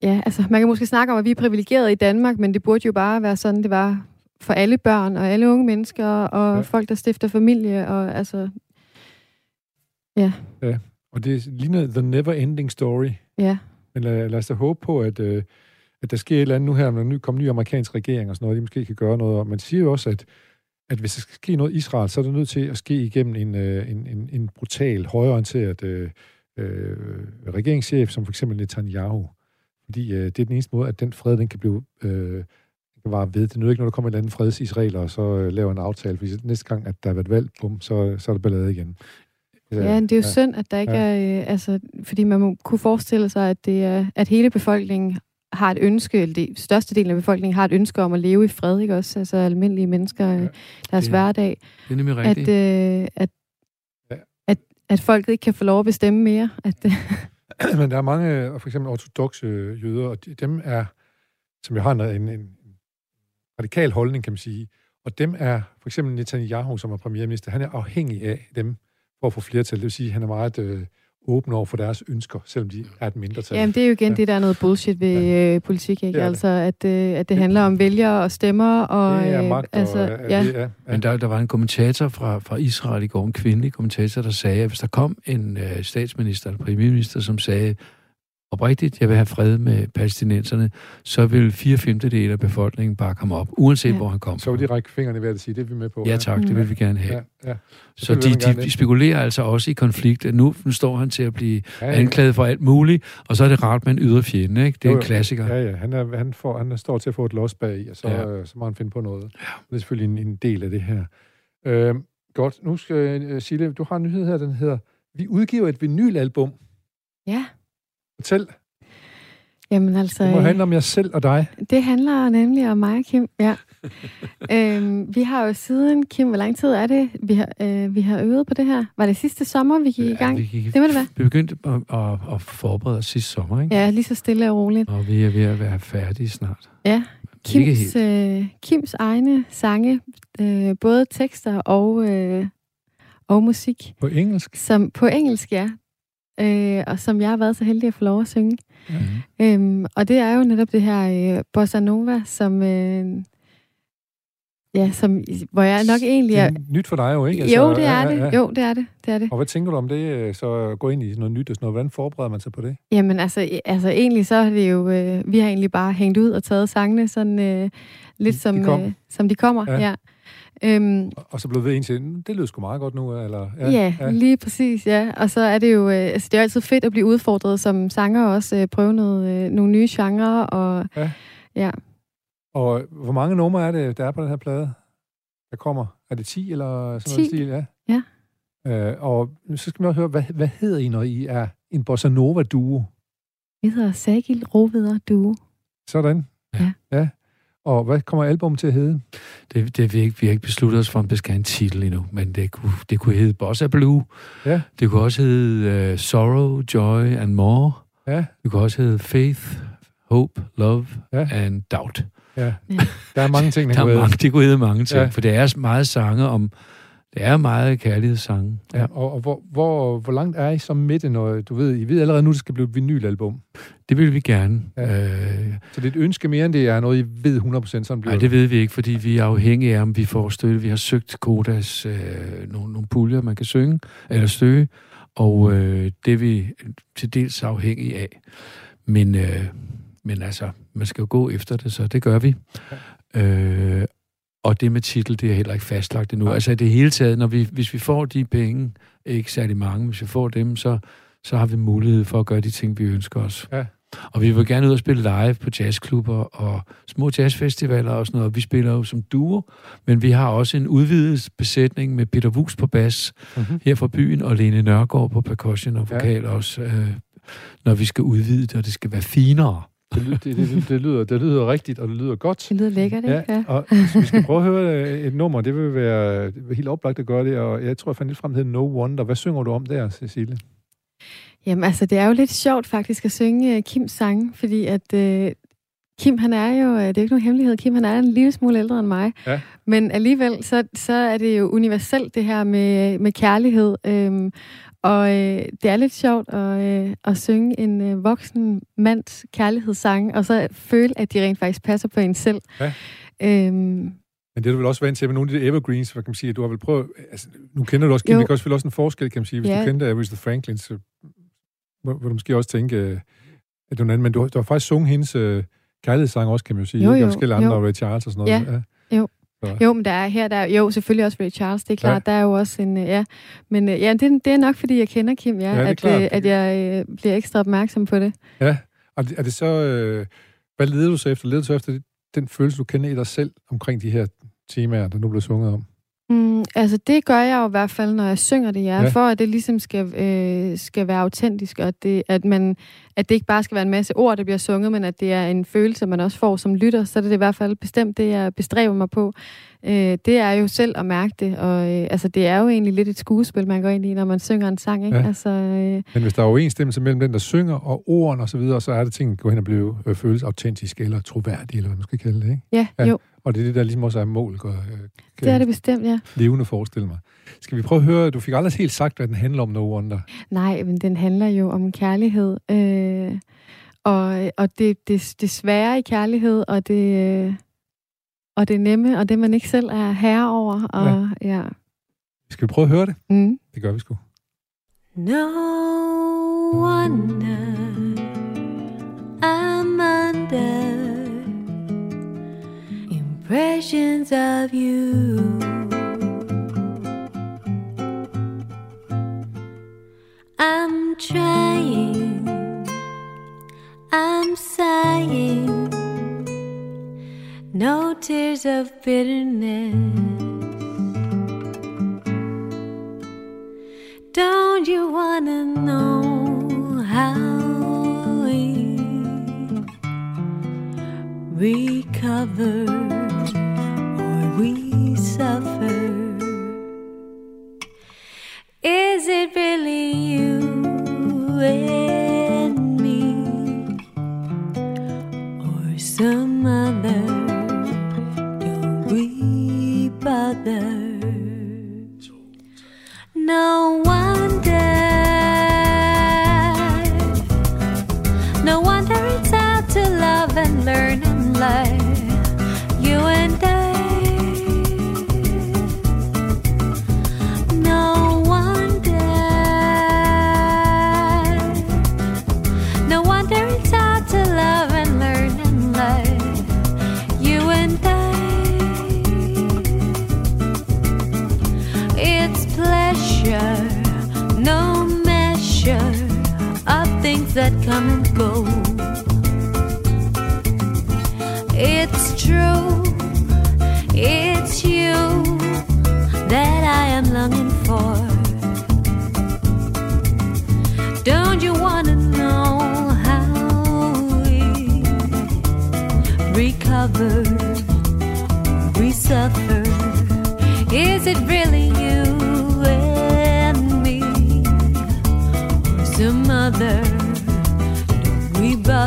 ja, altså, man kan måske snakke om, at vi er privilegerede i Danmark, men det burde jo bare være sådan, det var for alle børn og alle unge mennesker og Ja. ja. folk, der stifter familie. Og altså, Og det ligner The Never Ending Story. ja, Men lad, lad os da håbe på, at, øh, at der sker et eller andet nu her, når der kommer en ny amerikansk regering og sådan noget, de måske kan gøre noget. Og man siger jo også, at, at hvis der skal ske noget i Israel, så er det nødt til at ske igennem en, øh, en, en, en brutal, højorienteret øh, øh, regeringschef, som for eksempel Netanyahu. Fordi øh, det er den eneste måde, at den fred, den kan blive øh, kan vare ved. Det er nu ikke, når der kommer en eller anden fredsisraeler, og så øh, laver en aftale. Fordi næste gang, at der har været valg, bum, så, så er der ballade igen. ja, men det er jo ja. synd, at der ikke Ja. ja. er... Øh, altså, fordi man må kunne forestille sig, at, det er, at hele befolkningen har et ønske, eller det største del af befolkningen har et ønske om at leve i fred, ikke også? Altså almindelige mennesker, Ja. ja. deres Det- hverdag. Det er nemlig At, rigtigt. øh, at, Ja. at, at folket ikke kan få lov at bestemme mere. At, øh, Men der er mange, øh, for eksempel ortodoxe jøder, og de, dem er, som jo har en, en radikal holdning, kan man sige, og dem er, for eksempel Netanyahu, som er premierminister, han er afhængig af dem for at få flertal. Det vil sige, at han er meget øh, åben over for deres ønsker, selvom de er et mindretal. Jamen, det er jo igen Ja. det, der er noget bullshit ved ja. øh, politik, ikke? Det det. altså, at, øh, at det handler om vælgere og stemmer, og... det er øh, magt, altså, og, øh, ja. det er, ja. Men der, der var en kommentator fra, fra Israel i går, en kvindelig kommentator, der sagde, at hvis der kom en øh, statsminister eller premierminister, som sagde, oprigtigt, jeg vil have fred med palæstinenserne, så vil fire femtedele af befolkningen bare komme op, uanset ja. Ja. hvor han kom Så vil de række fingrene ved at sige, det er vi med på. Ja tak, det vil vi gerne have. Ja, ja. Så de, de, de spekulerer altså også i konflikt. at Nu, står han til at blive Ja, ja, ja. anklaget for alt muligt, og så er det rart med en ydre fjende, ikke? Det er Jo, en klassiker. Ja, ja. Han, er, han, får, han står til at få et los bag i, og så, Ja. ja. øh, så må han finde på noget. Ja. Det er selvfølgelig en, en del af det her. Øh, godt, nu skal øh, Sille, du har en nyhed her, den hedder, vi udgiver et vinylalbum. ja. Fortæl, Jamen altså... det må øh, handle om jer selv og dig. Det handler nemlig om mig og Kim, ja. øhm, vi har jo siden, Kim, hvor lang tid er det, vi har, øh, vi har øvet på det her? Var det sidste sommer, vi gik i gang? vi, gik, Det må det være. Vi begyndte at, at, at forberede os sidste sommer, ikke? Ja, lige så stille og roligt. Og vi er ved at være færdige snart. Ja, Kims, øh, Kims egne sange, øh, både tekster og, øh, og musik, På engelsk. som på engelsk, ja. Øh, og som jeg har været så heldig at få lov at synge. Mm. Øhm, og det er jo netop det her øh, bossa nova, som, øh, ja, som, hvor jeg nok egentlig Det er... er nyt for dig jo, ikke? Jo, det er ja, det. ja. Jo, det er det. Det er det. Og hvad tænker du om det, øh, så gå ind i noget nyt og sådan noget? Hvordan forbereder man sig på det? Jamen altså, i- altså egentlig så er det jo, øh, vi har egentlig bare hængt ud og taget sangene sådan øh, lidt De- som, de øh, som de kommer. Ja. Ja. Øhm, Og- så blev ved en til, "Mm, det lyder sgu meget godt nu, eller? ja, ja, ja, lige præcis, ja. Og så er det jo, øh, altså det er jo altid fedt at blive udfordret som sanger og også, øh, prøve noget, øh, nogle nye genrer, og Ja. ja. Og hvor mange numre er det, der er på den her plade, der kommer? Er det 10 eller sådan noget 10. stil? Ja. Ja. Øh, og så skal man også høre, hvad, hvad hedder I, når I er en bossa nova duo? Vi hedder Sagil Roveder Duo. Sådan. Og hvad kommer albummet til at hedde? Det, det vi, ikke, vi har ikke besluttet os for, om det skal have en titel endnu, men det kunne, det kunne hedde Bossa Blue. Ja. Det kunne også hedde uh, Sorrow, Joy and More. Ja, Det kunne også hedde Faith, Hope, Love Ja. and Doubt. ja. Der er mange ting, der Der kan er mange, det kunne hedde mange ting, ja. for det er meget sange om... Det er meget kærlighedssange. Ja. Og, og hvor, hvor, hvor langt er I så med det, når du ved, I ved allerede nu, det skal blive et vinylalbum. Det vil vi gerne. Ja. Ja. Øh, Så det er et ønske mere, end det er noget, I ved 100% sådan bliver Nej, det ved vi ikke, fordi vi er afhængige af, om vi får støtte. Vi har søgt Kodas øh, nogle, nogle puljer, man kan synge eller støge, og øh, det er vi til dels afhængige af. Men, øh, men altså, man skal jo gå efter det, så det gør vi. Øh, og det med titel, det er heller ikke fastlagt endnu. Nej. Altså det hele taget, når vi, hvis vi får de penge, ikke særlig mange, hvis vi får dem, så, så har vi mulighed for at gøre de ting, vi ønsker os. Og vi vil gerne ud og spille live på jazzklubber og små jazzfestivaler og sådan noget. Vi spiller jo som duo, men vi har også en udvidet besætning med Peter Wus på bas Mm-hmm. her fra byen, og Lene Nørgaard på percussion og Ja. vokal også, øh, når vi skal udvide det, og det skal være finere. Det, ly- det, det, det, lyder, det lyder rigtigt, og det lyder godt. Det lyder lækkert, ikke? Ja, og vi skal prøve at høre øh, et nummer. Det vil være det helt oplagt at gøre det, og jeg tror, jeg fandt lidt frem til No Wonder. Hvad synger du om der, Cecilie? Jamen altså, det er jo lidt sjovt faktisk at synge uh, Kims sange, fordi at uh, Kim, han er jo, uh, det er jo ikke nogen hemmelighed, Kim, han er en lille smule ældre end mig. Ja. Men alligevel, så, så er det jo universelt det her med, med kærlighed. Øhm, og øh, det er lidt sjovt at, øh, at synge en øh, voksen mands kærlighedssang, og så føle, at de rent faktisk passer på en selv. Ja. Øhm, Men det er du vel også vant til med nogle af de evergreens, hvad kan man sige, du har vel prøvet, altså, nu kender du også Kim, det kan også også en forskel, kan man sige, hvis Ja. du kendte Aretha Franklin, så må, vil du måske også tænke, øh, at det er andet, men du, har- du har faktisk sunget hendes øh, kærlighedssang også, kan man jo sige, Jo, ikke? jo, forskellige andre, jo. Ray Charles og sådan noget. Ja. Ja. Jo, men der er her, der er, jo, selvfølgelig også Ray Charles, det er klart, Ja. der er jo også en, øh, ja, men øh, ja, det, det er nok, fordi jeg kender Kim, ja, Ja, at, klart. øh, at jeg øh, bliver ekstra opmærksom på det. ja. Og er det så, øh, hvad leder du så efter? Leder du så efter den følelse, du kender i dig selv omkring de her temaer, der nu bliver sunget om? Mm, altså, det gør jeg jo i hvert fald, når jeg synger det, ja, Ja. for at det ligesom skal, øh, skal være autentisk, og at det, at, man, at det ikke bare skal være en masse ord, der bliver sunget, men at det er en følelse, man også får som lytter, så er det i hvert fald bestemt det, jeg bestræber mig på. Øh, det er jo selv at mærke det, og øh, altså, det er jo egentlig lidt et skuespil, man går ind i, når man synger en sang, ikke? Ja. Altså, øh, Men hvis der er overensstemmelse mellem den, der synger, og ordene osv., så, videre, så er det ting, der går hen og bliver øh, føles autentisk eller troværdig, eller hvad man skal kalde det. Ikke? Ja. ja, jo, Og det er det, der ligesom også er mål, kan, det er det bestemt, ja. levende forestille mig. Skal vi prøve at høre, du fik aldrig helt sagt, hvad den handler om, No Wonder. Nej, men den handler jo om kærlighed. Øh, og og det, det, det svære i kærlighed, og det, øh, og det nemme, og det man ikke selv er herre over. Og, ja. ja. Skal vi prøve at høre det? Mm. Det gør vi sgu. No wonder impressions of you. I'm trying, I'm sighing, no tears of bitterness. Don't you wanna know how we recover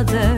kaldı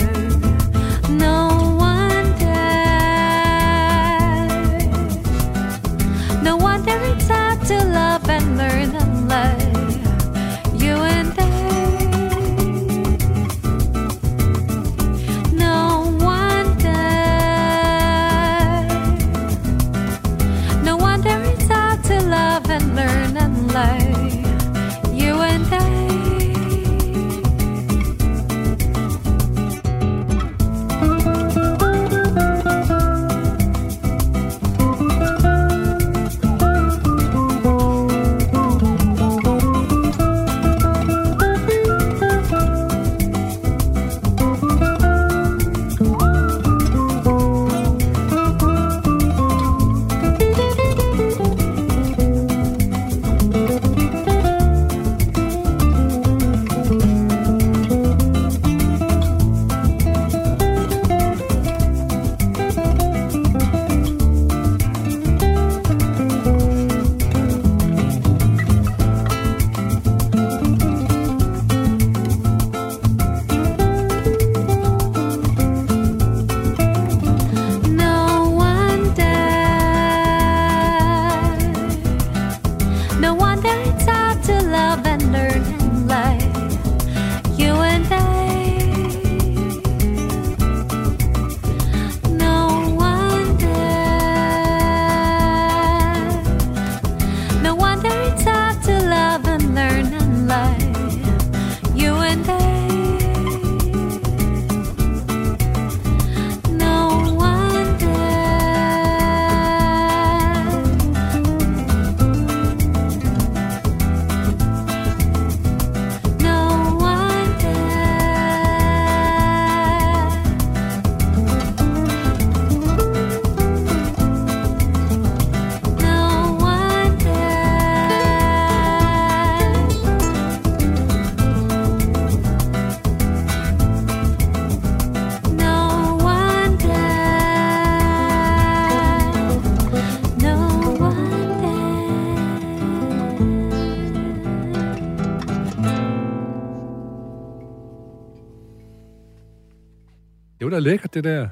Det der.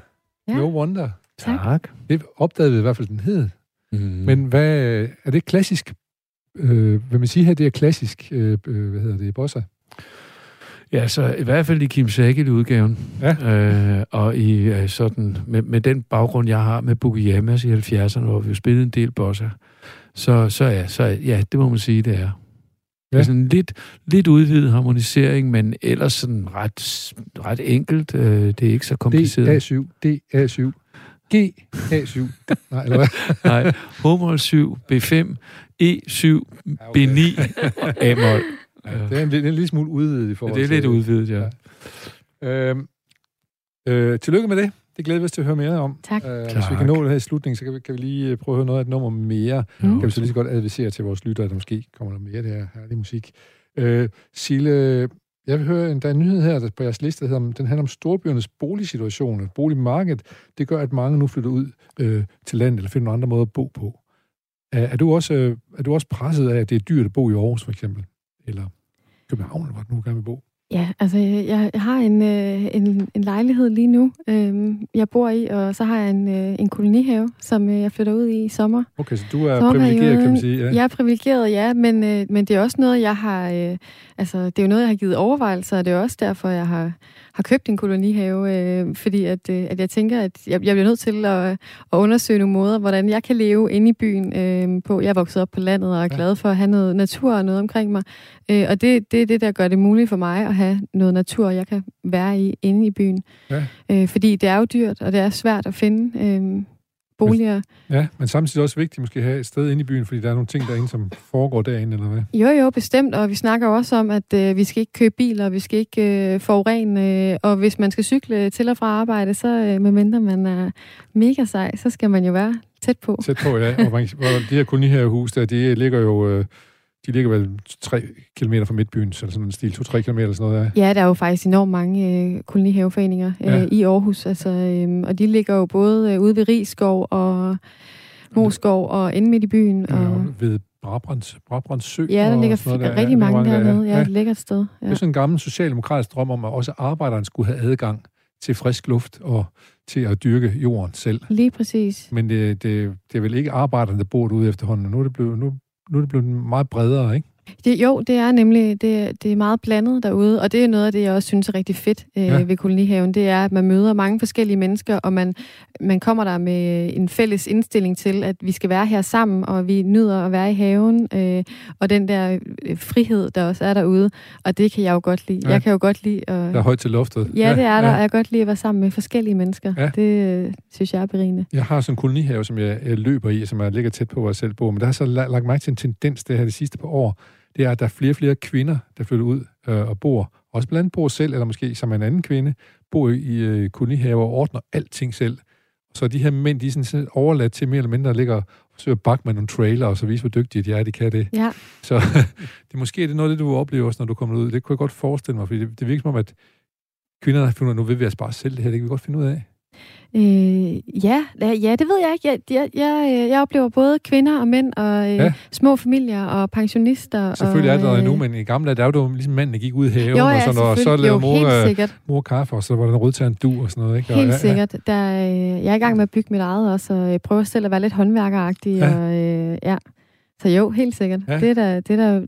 Ja. No Wonder. Tak. Det opdagede vi i hvert fald, den hed. Mm. Men hvad, er det klassisk? Øh, vil man sige her, det er klassisk, øh, øh, hvad hedder det, bossa? Ja, så i hvert fald i Kim Saget-udgaven. Ja. Øh, og i øh, sådan, med, med den baggrund, jeg har med Boogie Yamas i 70'erne, hvor vi jo spillede en del bossa, så, så, ja, så ja, det må man sige, det er. Ja. Det Ja. er sådan lidt, lidt udvidet harmonisering, men ellers sådan ret, ret enkelt. Øh, det er ikke så kompliceret. D-A7, D-A7, G-A7. Nej, eller hvad? Nej, H-mol 7, B5, E7, B9 og A-mol. Ja, det er en, det er en lille smule udvidet i forhold Det er til... lidt udvidet, ja. Øhm, øh, tillykke med det. Det glæder vi os til at høre mere om. Tak. Øh, hvis vi kan nå det her i slutningen, så kan vi, kan vi lige øh, prøve at høre noget af et nummer mere. Mm. Kan vi så lige så godt advisere til vores lyttere, at der måske kommer noget mere af det her herlige musik. Øh, Sille, jeg vil høre, der er en nyhed her der på jeres liste, der hedder, den handler om storbyernes boligsituation. og Boligmarked, det gør, at mange nu flytter ud øh, til landet, eller finder nogle andre måder at bo på. Er, er, du også, øh, er du også presset af, at det er dyrt at bo i Aarhus, for eksempel? Eller København, hvor du nu gerne vil bo? Ja, altså jeg, jeg har en, øh, en, en lejlighed lige nu, øh, jeg bor i, og så har jeg en, øh, en kolonihave, som øh, jeg flytter ud i i sommer. Okay, så du er Sommerperioden. privilegeret, kan man sige. Ja. Jeg er privilegeret, ja, men, øh, men det er også noget, jeg har, øh, altså det er jo noget, jeg har givet overvejelser, og det er også derfor, jeg har, har købt en kolonihave, øh, fordi at, øh, at jeg tænker, at jeg, jeg bliver nødt til at, at undersøge nogle måder, hvordan jeg kan leve inde i byen øh, på. Jeg er vokset op på landet og er Ja. glad for at have noget natur og noget omkring mig, øh, og det, det er det, der gør det muligt for mig at have noget natur, jeg kan være i inde i byen. Ja. Øh, fordi det er jo dyrt, og det er svært at finde øh, boliger. Ja, men samtidig også vigtigt måske at have et sted inde i byen, fordi der er nogle ting derinde, som foregår derinde, eller hvad? Jo, jo, bestemt, og vi snakker også om, at øh, vi skal ikke købe biler, vi skal ikke øh, forurene, øh, og hvis man skal cykle til og fra arbejde, så øh, medmindre man er mega sej, så skal man jo være tæt på. Tæt på, ja. Og man, de her kolonihavehus der, de ligger jo... Øh, de ligger vel 3 km fra midtbyen, så sådan en stil, 2-3 km eller sådan noget der. Ja, der er jo faktisk enormt mange øh, kolonihaveforeninger øh, Ja. i Aarhus, altså, øh, og de ligger jo både øh, ude ved Rigskov og Moskov og inde midt i byen. Ja, Og, og ved Brabrands, Brabrands Sø. ja, der ligger der. rigtig Ja, mange der, dernede. Ja, Ja. et lækkert sted. Det Ja. er sådan en gammel socialdemokratisk drøm om, at også arbejderen skulle have adgang til frisk luft og til at dyrke jorden selv. Lige præcis. Men det, det, det er vel ikke arbejderne, der bor derude efterhånden. Nu er det blevet, nu, nu er det blevet meget bredere, ikke? Det, jo, det er nemlig det, det er meget blandet derude, og det er noget af det, jeg også synes er rigtig fedt øh, Ja. ved kolonihaven. Det er, at man møder mange forskellige mennesker, og man, man kommer der med en fælles indstilling til, at vi skal være her sammen, og vi nyder at være i haven, øh, og den der øh, frihed, der også er derude, og det kan jeg jo godt lide. Ja. Jeg kan jo godt lide at... Der er højt til loftet. Ja, det er der, Ja. og jeg kan godt lide at være sammen med forskellige mennesker. Ja. Det øh, synes jeg er berigende. Jeg har sådan en kolonihave, som jeg, jeg løber i, som jeg ligger tæt på, hvor jeg selv bor. Men der har så la- lagt mærke til en tendens, det her de sidste par år. Det er, at der er flere og flere kvinder, der flytter ud øh, og bor. Også blandt bor selv, eller måske som en anden kvinde, bor i øh, kolonihaver og ordner alting selv. Så de her mænd, de er sådan set overladt til mere eller mindre at ligge og forsøge at bakke med nogle trailer, og så vise, hvor dygtige de er, de kan det. Ja. Så det måske er det noget det, du oplever også, når du kommer ud. Det kunne jeg godt forestille mig, fordi det, det virker som om, at kvinderne har fundet, nu vil vi altså bare selv det her, det kan vi godt finde ud af. Øh, ja, ja, det ved jeg ikke. Jeg, jeg, jeg, jeg oplever både kvinder og mænd, og øh, Ja. små familier og pensionister. Selvfølgelig og, er der øh, endnu, men i gamle dage, der var det jo ligesom manden, der gik ud i haven, Jo, og, ja, sådan, og så lavede jo, mor, øh, mor kaffe, og så var der en rødtand du og sådan noget. Ikke? Og, Helt ja, sikkert. Der, øh, jeg er i gang med at bygge mit eget også, og jeg prøver selv at være lidt håndværkeragtig. Ja. Og, øh, ja. Så jo, helt sikkert. Ja. Det er der, det er der,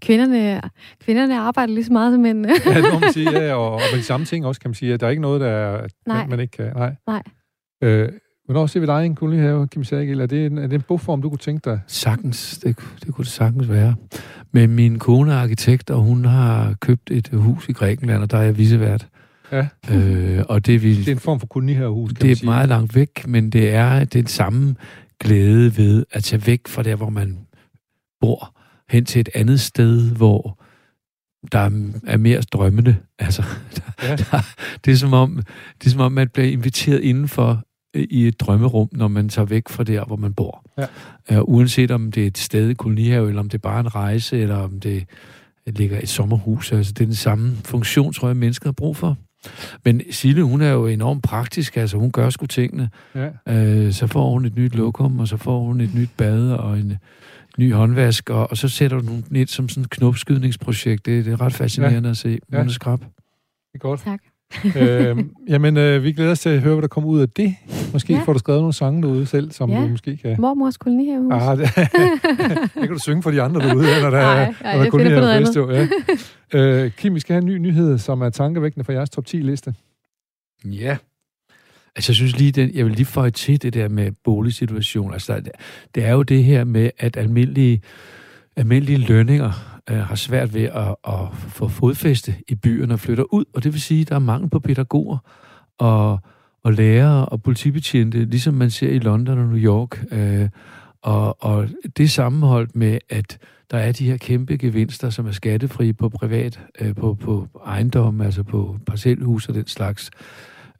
kvinderne, kvinderne arbejder lige så meget som mændene. Ja, det må man sige, ja, og, og med de samme ting også, kan man sige, at der er ikke noget, der er, Nej. man, ikke kan. Nej. Nej. Øh, hvornår ser vi dig i en kolonihave, Kim Sagel? Er det en, er det en bogform, du kunne tænke dig? Sagtens, det, det kunne det sagtens være. Men min kone er arkitekt, og hun har købt et hus i Grækenland, og der er jeg visevært. Ja. Øh, og det, vi, Det er en form for kolonihavehus, kan det er sige. meget langt væk, men det er den samme glæde ved at tage væk fra der, hvor man bor, hen til et andet sted, hvor der er- er mere drømmende. Altså, der, Ja. der, det, er som om, det er som om, man bliver inviteret indenfor øh, i et drømmerum, når man tager væk fra der, hvor man bor. Ja. Uh, uanset om det er et sted i kolonihave, eller om det er bare en rejse, eller om det ligger et sommerhus. Altså, det er den samme funktion, tror jeg, mennesker har brug for. Men Sille, hun er jo enormt praktisk, altså hun gør sgu tingene. Ja. Øh, så får hun et nyt lokum, og så får hun et nyt bad og en ny håndvask, og, og så sætter hun den ind som sådan et knopskydningsprojekt. Det, det er ret fascinerende ja. at se. Ja. Er skrab. Det er godt. tak. øh, jamen, øh, vi glæder os til at høre, hvad der kommer ud af det. Måske ja. Får du skrevet nogle sange derude selv, som Ja. du måske kan... Mormors kolonihavehus. Ah, det, det kan du synge for de andre derude, når der, Nej, er- nej, når jeg der kun finder på er noget andet. ja. øh, Kim, vi skal have en ny nyhed, som er tankevækkende for jeres top 10-liste. Ja. Altså, jeg synes lige, den, jeg vil lige føje til det der med boligsituation. Altså, der- det er jo det her med, at almindelige, almindelige lønninger øh, har svært ved at, at få fodfæste i byerne og flytter ud. Og det vil sige, at der er mangel på pædagoger og, og lærere og politibetjente, ligesom man ser i London og New York. Øh, og, og det sammenholdt med, at der er de her kæmpe gevinster, som er skattefrie på privat, øh, på, på ejendom, altså på parcelhus og den slags,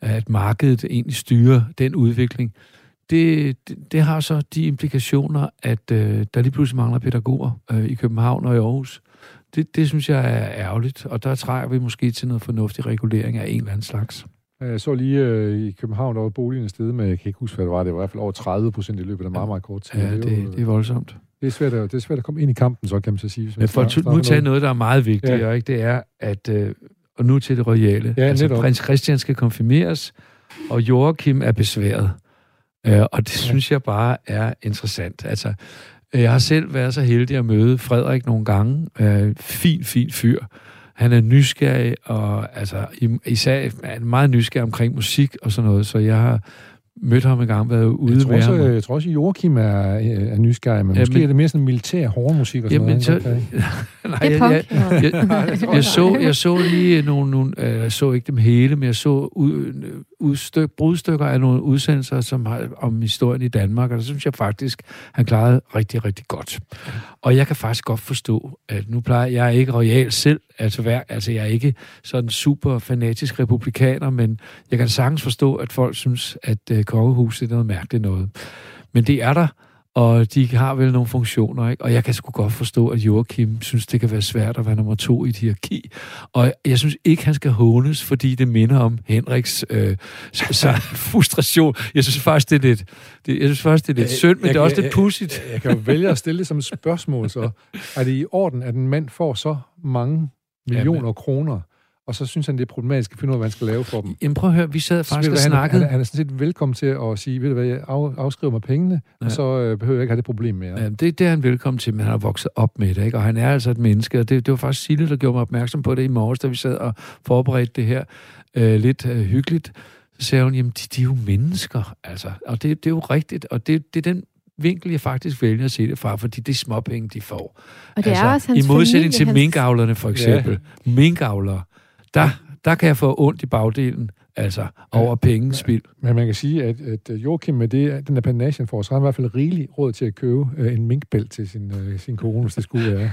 at markedet egentlig styrer den udvikling. Det, det, det har så de implikationer, at øh, der lige pludselig mangler pædagoger øh, i København og i Aarhus. Det, det synes jeg er ærgerligt, og der trækker vi måske til noget fornuftig regulering af en eller anden slags. Jeg så lige øh, i København, der var boligen sted med, jeg kan ikke huske, hvad det var, det var i hvert fald over 30 procent i løbet af meget, meget kort tid. Ja, er jo, det, det er voldsomt. det, er svært at, det er svært at komme ind i kampen, så kan man så sige. Men for at nu tage noget. der er meget vigtigt, Ja. ja. ikke, det er, at, øh, og nu til det royale, Ja, altså netop. prins Christian skal konfirmeres, og Joachim er besværet. Øh, og det Ja. synes jeg bare er interessant. Altså, øh, jeg har selv været så heldig at møde Frederik nogle gange. Øh, fin, fin fyr. Han er nysgerrig, og altså, især er han meget nysgerrig omkring musik og sådan noget, så jeg har mødt ham en gang, været ude Jeg tror, med også, ham. jeg tror også, Joachim er, er nysgerrig, men Ja, måske men- er det mere sådan militær horrormusik og sådan noget. så, kan. nej, er jeg, jeg, Jeg, jeg, jeg, så, jeg så lige nogle, nogle øh, jeg så ikke dem hele, men jeg så ud, udstyk, brudstykker af nogle udsendelser som har, om historien i Danmark, og det synes jeg faktisk, han klarede rigtig, rigtig godt. Og jeg kan faktisk godt forstå, at nu plejer jeg ikke royal selv, altså, hver, altså jeg er ikke sådan super fanatisk republikaner, men jeg kan sagtens forstå, at folk synes, at øh, kongehuset er noget mærkeligt noget. Men det er der, og de har vel nogle funktioner, ikke? Og jeg kan sgu godt forstå, at Joachim synes, det kan være svært at være nummer to i et hierarki. Og jeg synes ikke, han skal hånes, fordi det minder om Henriks øh, så, så frustration. Jeg synes faktisk, det er lidt, det, jeg synes faktisk, det er lidt Jeg- synd, men jeg det er også kan- lidt pudsigt. Jeg kan jo vælge at stille det som et spørgsmål, så er det i orden, at en mand får så mange millioner Jamen. kroner, og så synes han, det er problematisk at finde ud af, hvad han skal lave for dem. Jamen prøv at høre, vi sad faktisk og snakkede. han, han er sådan set velkommen til at sige, ved du hvad, jeg af, afskriver mig pengene, ja. Og så øh, behøver jeg ikke have det problem mere. Ja, det, det er han velkommen til, men han har vokset op med det, ikke? og han er altså et menneske, og det, det var faktisk Sille, der gjorde mig opmærksom på det i morges, da vi sad og forberedte det her øh, lidt øh, hyggeligt. Så sagde hun, jamen de, de er jo mennesker, altså, og det, det er jo rigtigt, og det, det er den vinkel, jeg faktisk vælger at se det fra, fordi det er småpenge, de får. og det er også hans Altså, I modsætning familie, til hans... minkavlerne for eksempel. Ja. Minkavlere, der, der kan jeg få ondt i bagdelen, altså over pengespil. Men man kan sige, at, at Joachim med det, den der panage, han får, så har han i hvert fald rigelig råd til at købe øh, en minkbælt til sin, øh, sin kone, hvis det skulle være.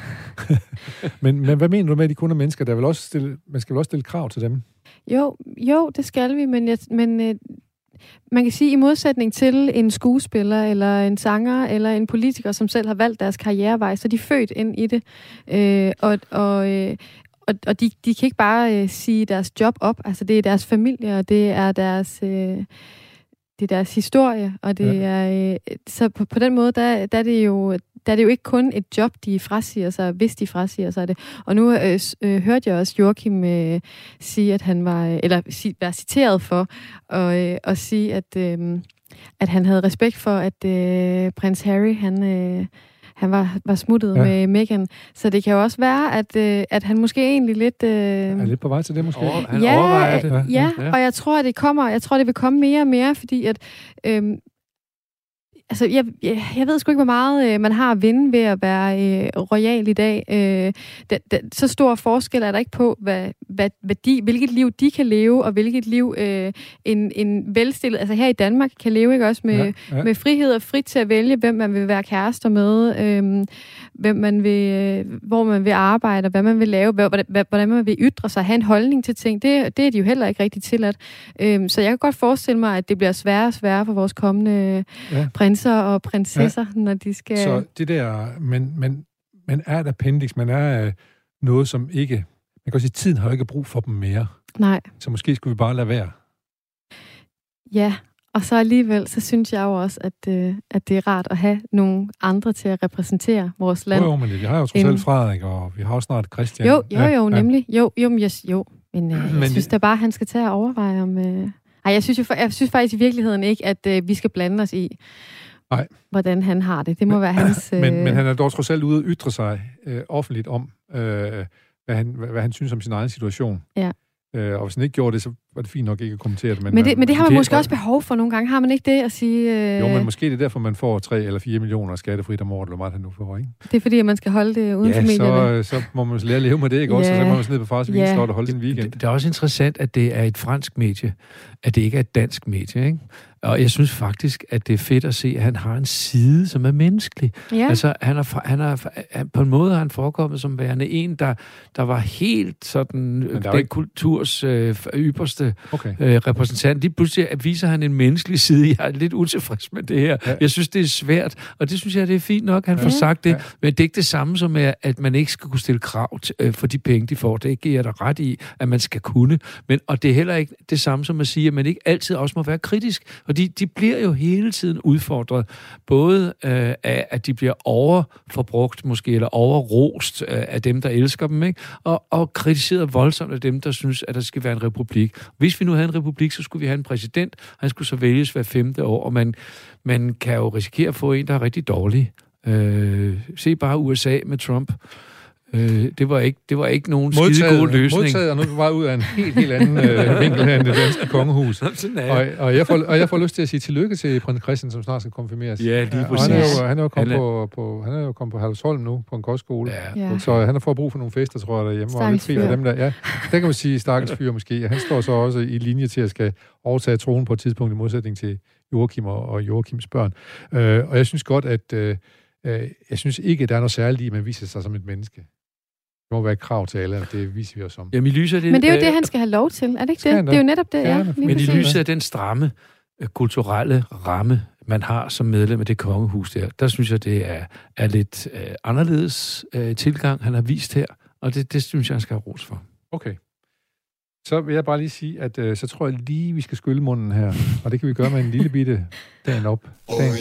men, men hvad mener du med, at de kun er mennesker? Der er vel også stille, man skal vel også stille krav til dem? Jo, jo, det skal vi, men, jeg, men øh, man kan sige, i modsætning til en skuespiller, eller en sanger, eller en politiker, som selv har valgt deres karrierevej, så er de født ind i det. Øh, og og, øh, og, og de, de kan ikke bare øh, sige deres job op. Altså, det er deres familie, og det er deres... Øh, det er deres historie, og det Ja. er øh, så på, på den måde der, der er det jo der er det jo ikke kun et job de frasiger sig, hvis de frasiger sig det. Og nu øh, øh, hørte jeg også Joachim øh, sige, at han var eller sig, være citeret for og øh, at sige at øh, at han havde respekt for at øh, prins Harry han øh, han var, var smuttet Ja. med Megan. Så det kan jo også være, at, øh, at han måske egentlig lidt... Øh, Er lidt på vej til det måske? Over, han ja, overvejer det. Ja, Ja. ja, og jeg tror, at det kommer, jeg tror, det vil komme mere og mere, fordi at, øhm, altså, jeg, jeg, jeg ved sgu ikke, hvor meget øh, man har at vinde ved at være øh, royal i dag. Øh, da, da, så stor forskel er der ikke på, hvad, hvad, hvad de, hvilket liv de kan leve, og hvilket liv øh, en, en velstillet, altså her i Danmark, kan leve, ikke? Også med, Ja, ja, med frihed og frit til at vælge, hvem man vil være kærester med, øh, hvem man vil, øh, hvor man vil arbejde, og hvad man vil lave, hvordan, man vil ytre sig, have en holdning til ting. Det, det er de jo heller ikke rigtig tilladt. Øhm, så jeg kan godt forestille mig, at det bliver sværere og sværere for vores kommende Ja. prinser og prinsesser, ja. når de skal... Så det der, men, men, men er et appendix, man er øh, noget, som ikke... Man kan også sige, tiden har jo ikke brug for dem mere. Nej, Så måske skulle vi bare lade være. ja. Og så alligevel, så synes jeg jo også, at, øh, at det er rart at have nogle andre til at repræsentere vores land. Jo, jo, men vi har jo trods alt Frederik, og vi har også snart Christian. Jo, jo, jo, nemlig. Jo, jo, men jeg, jo. Men, øh, Men- jeg synes da bare, han skal tage at overveje om... Øh... Ej, jeg synes, jo, jeg synes faktisk i virkeligheden ikke, at øh, vi skal blande os i, Nej. hvordan han har det. Det må være hans... Øh... Men, men han er dog trods alt ude at ytre sig øh, offentligt om, øh, hvad, han, hvad, hvad han synes om sin egen situation. Ja. Øh, og hvis han ikke gjorde det, så var det fint nok ikke at kommentere det. Men, men, det, men det har man det- måske også behov for nogle gange. Har man ikke det at sige... Øh, Jo, men måske det er derfor, man får 3 eller 4 millioner skattefrit om året, eller meget han nu får, ikke? Det er fordi, at man skal holde det uden for ja, medierne. så, så må man lære at leve med det, ikke også? Og så Ja. må man sådan ned på fars Ja. og holde sin weekend. Det, det er også interessant, at det er et fransk medie, at det ikke er et dansk medie. Ikke? Og jeg synes faktisk, at det er fedt at se, at han har en side, som er menneskelig. Ja. Altså, han er, han er, han, på en måde har han forekommet som værende en, der, der var helt sådan den ikke- kulturs øh, ypperste Okay. øh, repræsentant. Lige pludselig viser han en menneskelig side. Jeg er lidt utilfreds med det her. Ja. Jeg synes, det er svært, og det synes jeg, det er fint nok, han Ja. får sagt det. Ja. Men det er ikke det samme som, at at man ikke skal kunne stille krav til, øh, for de penge, de får. Det giver jeg dig ret i, at man skal kunne. Men, og det er heller ikke det samme som at sige, at man ikke altid også må være kritisk. Og de, de bliver jo hele tiden udfordret. Både øh, af, at de bliver overforbrugt måske, eller overrost øh, af dem, der elsker dem, ikke? Og, og kritiseret voldsomt af dem, der synes, at der skal være en republik. Hvis vi nu havde en republik, så skulle vi have en præsident. Han skulle så vælges hver femte år, og man, man kan jo risikere at få en, der er rigtig dårlig. Øh, se bare USA med Trump. Øh, det, var ikke, det var ikke nogen skide god løsning. modtaget, og nu er bare ud af en helt, helt anden øh, vinkel her end det danske kongehus. Og, jeg. og, jeg får, og jeg får lyst til at sige tillykke til prins Christian, som snart skal konfirmeres. Ja, lige og han er præcis. jo, han er jo kommet Han er- på, på, han er jo kommet på Halvsholm nu, på en kostskole. Ja. Ja. Så han har fået brug for nogle fester, tror jeg, derhjemme. Og lidt Stakkels fri fyr. dem der. Ja, der kan man sige, stakkels fyr måske. Han står så også i linje til at skal overtage tronen på et tidspunkt i modsætning til Joachim og, og Joachims børn. Øh, og jeg synes godt, at øh, øh, jeg synes ikke, at der er noget særligt i, at man viser sig som et menneske. Må være et krav til alle, og det viser vi os om. Jamen, i lyset af det, Men det er jo det, han skal have lov til. Er det ikke Skal det? Det er jo netop det, ja. Lige Men i lyset af den stramme øh, kulturelle ramme, man har som medlem af det kongehus der, der synes jeg, det er, er lidt øh, anderledes øh, tilgang, han har vist her, og det, det synes jeg, han skal have ros for. Okay. Så vil jeg bare lige sige, at øh, så tror jeg lige, vi skal skylle munden her. Og det kan vi gøre med en lille bitte dagen op. Dagen.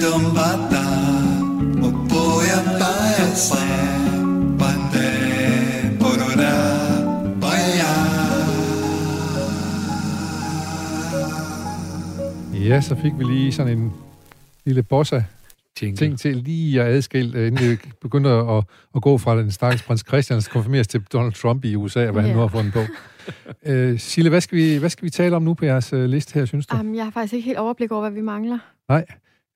Pollo tampata, o pollo paese, pande, porora, paya. Ja, så fik vi lige sådan en lille bossa Jingle. ting til lige at adskille, øh, inden det begynder at, at gå fra den stakkels prins Christian, der konfirmeres til Donald Trump i USA, hvad han Ja. nu har fundet på. Øh, Sille, hvad skal, vi, hvad skal vi tale om nu på jeres øh, liste her, synes du? Um, jeg har faktisk ikke helt overblik over, hvad vi mangler. Nej.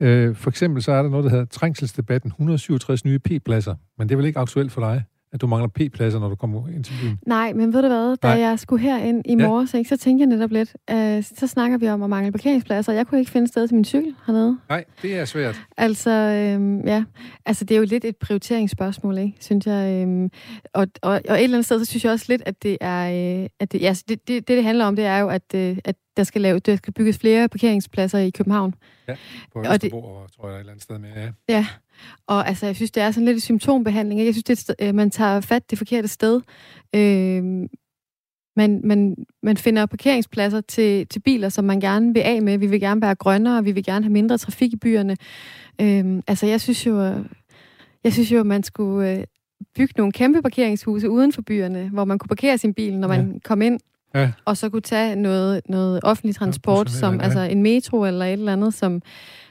Øh, for eksempel så er der noget, der hedder trængselsdebatten, 167 nye P-pladser. Men det er vel ikke aktuelt for dig, at du mangler P-pladser, når du kommer ind til byen? Nej, men ved du hvad? Da Nej. jeg skulle herind i Ja. morges, ikke, så tænkte jeg netop lidt, øh, så snakker vi om at mangle parkeringspladser. Jeg kunne ikke finde sted til min cykel hernede. Nej, det er svært. Altså, øhm, ja. Altså, det er jo lidt et prioriteringsspørgsmål, ikke? Synes jeg. Øhm, og, og, og et eller andet sted, så synes jeg også lidt, at det er... Øh, at det, ja, altså, det, det, det, det handler om, det er jo, at, øh, at der skal, lave, der skal bygges flere parkeringspladser i København. På Og det- Østerbro, og, tror jeg, et eller andet sted med. Ja. Ja, og altså, jeg synes, det er sådan lidt symptombehandling. Ikke? Jeg synes, det et sted, øh, man tager fat det forkerte sted. Øh, man, man, man finder parkeringspladser til, til biler, som man gerne vil af med. Vi vil gerne være grønnere, vi vil gerne have mindre trafik i byerne. Øh, altså, jeg synes jo, jeg synes jo, at man skulle øh, bygge nogle kæmpe parkeringshuse uden for byerne, hvor man kunne parkere sin bil, når man kom ind, Ja. og så kunne tage noget, noget offentlig transport, eller som noget, altså ja. en metro eller et eller andet, som,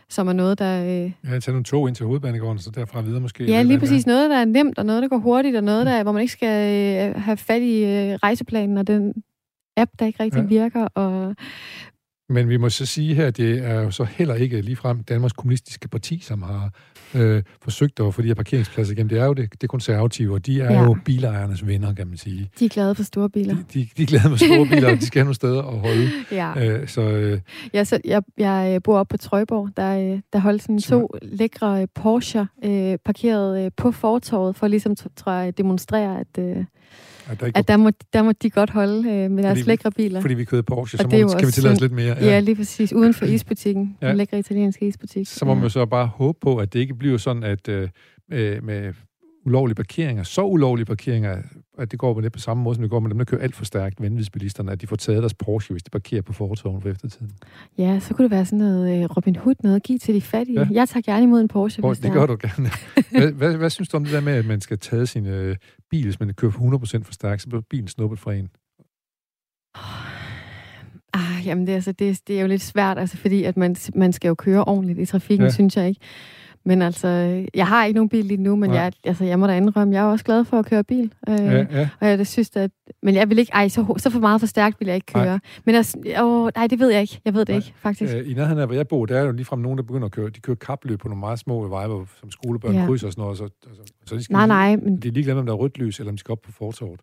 som er noget, der... Øh, Ja, tage nogle tog ind til hovedbanegården, så derfra videre måske. ja, lige præcis noget, der er nemt, og noget, der går hurtigt, og noget, der, hvor man ikke skal øh, have fat i øh, rejseplanen, og den app, der ikke rigtig Ja. ja. virker, og Men vi må så sige her, at det er jo så heller ikke ligefrem Danmarks Kommunistiske Parti, som har øh, forsøgt at få de her parkeringspladser igennem. Det er jo det, det konservative, og de er Ja. jo bilejernes venner, kan man sige. de er glade for store biler. De, de, de er glade med store biler, og de skal have nogle steder at holde. Ja. Øh, så øh, Jeg, så, jeg, jeg øh, bor oppe på Trøjborg, der, øh, der holdt sådan to lækre øh, Porsche øh, parkeret øh, på fortorvet, for ligesom, tror jeg, at demonstrere, at, øh, at der ikke at der, må, der må de godt holde øh, med deres Fordi- lækre biler. fordi vi kører Porsche, Og så må, skal vi tillade os lidt mere. Ja, lige præcis. Uden for isbutikken. Ja. Ja. Den lækre italienske isbutik. Så må man ja. jo så bare håbe på, at det ikke bliver sådan, at øh, øh, med ulovlige parkeringer, så ulovlige parkeringer, at det går med det på samme måde, som det går med dem, der kører alt for stærkt, vanvidsbilisterne, at de får taget deres Porsche, hvis de parkerer på fortoven for eftertiden. Ja, så kunne det være sådan noget øh, Robin Hood, noget at give til de fattige. Ja. Jeg tager gerne imod en Porsche, Hvor, hvis det er. gør du gerne. hvad, hvad, hvad synes du om det der med, at man skal tage sin øh, bil, hvis man kører 100% for stærkt, så bliver bilen snuppet fra en? Ah, jamen det, er altså, det, det er jo lidt svært, altså, fordi at man, man skal jo køre ordentligt i trafikken, ja. synes jeg ikke. Men altså, jeg har ikke nogen bil lige nu, men Nej. jeg, altså, jeg må da indrømme, jeg er også glad for at køre bil. Øh, Ja, ja. Og jeg det synes, at... Men jeg vil ikke... Ej, så, så for meget for stærkt vil jeg ikke Nej. køre. Men altså, åh, nej, det ved jeg ikke. Jeg ved det Nej. ikke, faktisk. Øh, I nærheden af, hvor jeg bor, der er jo ligefrem nogen, der begynder at køre, de kører kapløb på nogle meget små veje, hvor, som skolebørn Ja. krydser og sådan noget, så, altså, så de skal Nej, lige- nej, men De er ligeglade om der er rødt lys, eller om de skal op på fortorvet.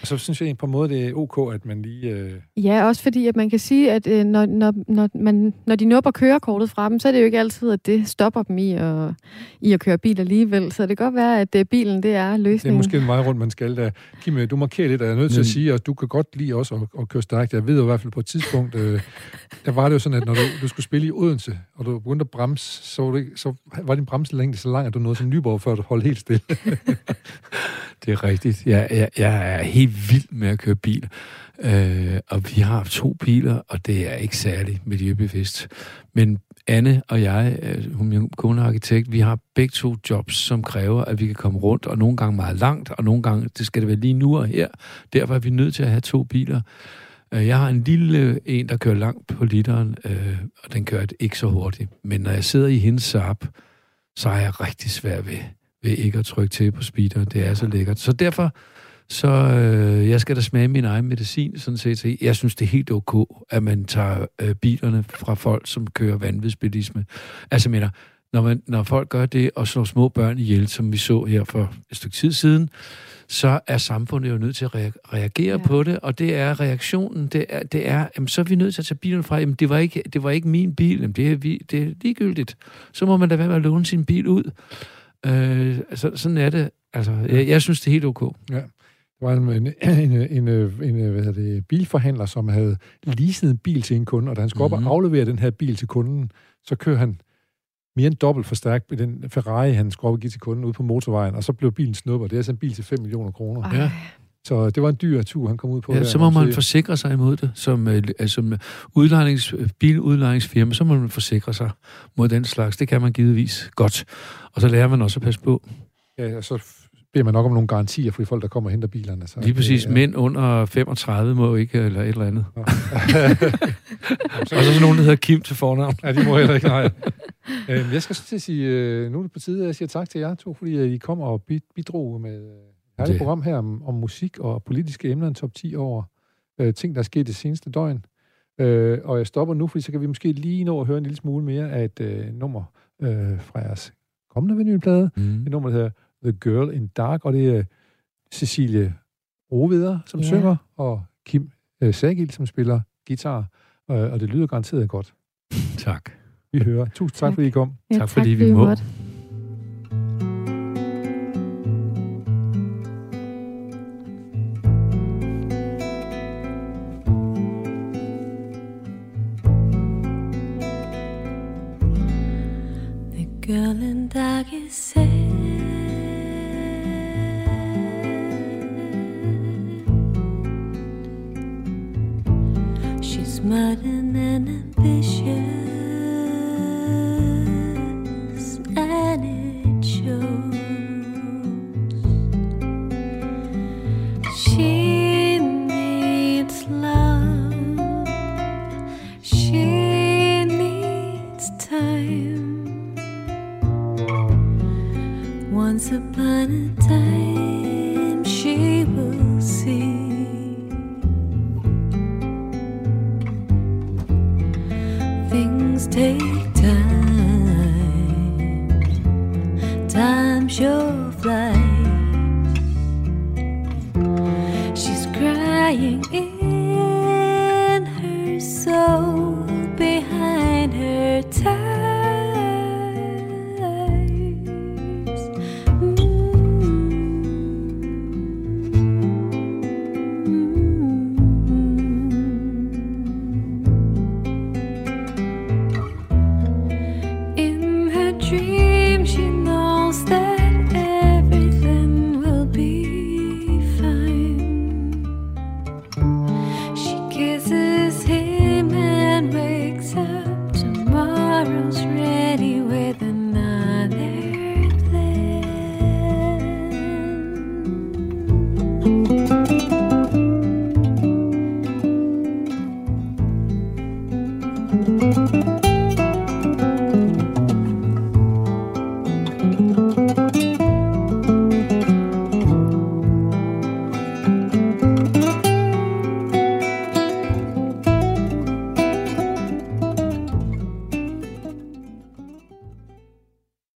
Og så synes jeg på en måde, det er ok, at man lige... Øh, ja, også fordi, at man kan sige, at øh, når, når, når, man, når de nupper kørekortet fra dem, så er det jo ikke altid, at det stopper dem i at, i at køre bil alligevel. Så det kan godt være, at øh, bilen, det er det er løsningen. måske en vej rundt, man skal der. Kim, øh, du markerer lidt, og jeg er nødt til at Men- sige, at du kan godt lide også at, at køre stærkt. Jeg ved jo i hvert fald på et tidspunkt, øh, der var det jo sådan, at når du, du skulle spille i Odense, og du begyndte at bremse, så var, det, så var din bremselængde så lang, at du nåede til Nyborg, før du holdt helt stille. Det er rigtigt. Jeg, jeg, jeg er helt vild med at køre bil. Øh, og vi har to biler, og det er ikke særlig miljøbevidst. Men Anne og jeg, øh, hun er min kone arkitekt, vi har begge to jobs, som kræver, at vi kan komme rundt, og nogle gange meget langt, og nogle gange, det skal det være lige nu og her. Derfor er vi nødt til at have to biler. Øh, jeg har en lille en, der kører langt på literen, øh, og den kører ikke så hurtigt. Men når jeg sidder i hendes Saab, så er jeg rigtig svær ved, ved ikke at trykke til på speederen. Det er så lækkert. Så derfor, så øh, jeg skal da smage min egen medicin, sådan set. Så Jeg synes, det er helt ok, at man tager øh, bilerne fra folk, som kører vanvidsbilisme. Altså, jeg mener, når, man, når folk gør det og slår små børn ihjel, som vi så her for et stykke tid siden, så er samfundet jo nødt til at rea- reagere ja. Ja. på det, og det er reaktionen, det er, det er jamen, så er vi nødt til at tage bilen fra, jamen, det var ikke, det var ikke min bil, jamen, det, er, vi, det er ligegyldigt. Så må man da være med at låne sin bil ud. Øh, så, sådan er det. Altså, jeg, jeg synes, det er helt ok. Der var en, en, en, en, en hvad hedder det, bilforhandler, som havde leaset en bil til en kunde, og da han skulle mm. op Mhm. og aflevere den her bil til kunden, så kører han mere end dobbelt for stærkt med den Ferrari, han skulle op og give til kunden ude på motorvejen, og så blev bilen snuppet. Det er altså en bil til 5 millioner kroner. Ja. Så det var en dyr tur, han kom ud på. Ja, der, så må man sige. forsikre sig imod det. Som, øh, øh, som udlejnings, biludlejningsfirma, så må man forsikre sig mod den slags. Det kan man givetvis godt. Og så lærer man også at passe på. Ja, og så beder man nok om nogle garantier for de folk, der kommer og henter bilerne. Så Lige præcis, det, mænd under 35 må ikke, eller et eller andet. Ja. Og så er der nogen, der hedder Kim til fornavn. Ja, de må heller ikke, nej. øhm, jeg skal så til at sige, øh, nu er det på tide, at jeg siger tak til jer to, fordi øh, I kom og bid- bidrog med et herligt Det. program her om, om musik og politiske emner, en top 10 over øh, ting, der er sket det seneste døgn. Øh, og jeg stopper nu, fordi så kan vi måske lige nå at høre en lille smule mere af et øh, nummer øh, fra jeres kommende vinylplade. Mm. Et nummer, der hedder The Girl in Dark, og det er Cecilie Roveder, som Ja. synger, og Kim øh, Sagil, som spiller guitar, øh, og det lyder garanteret godt. Tak. Vi hører. Tusind tak, Tak. fordi I kom. Ja, Tak, fordi vi må. måtte.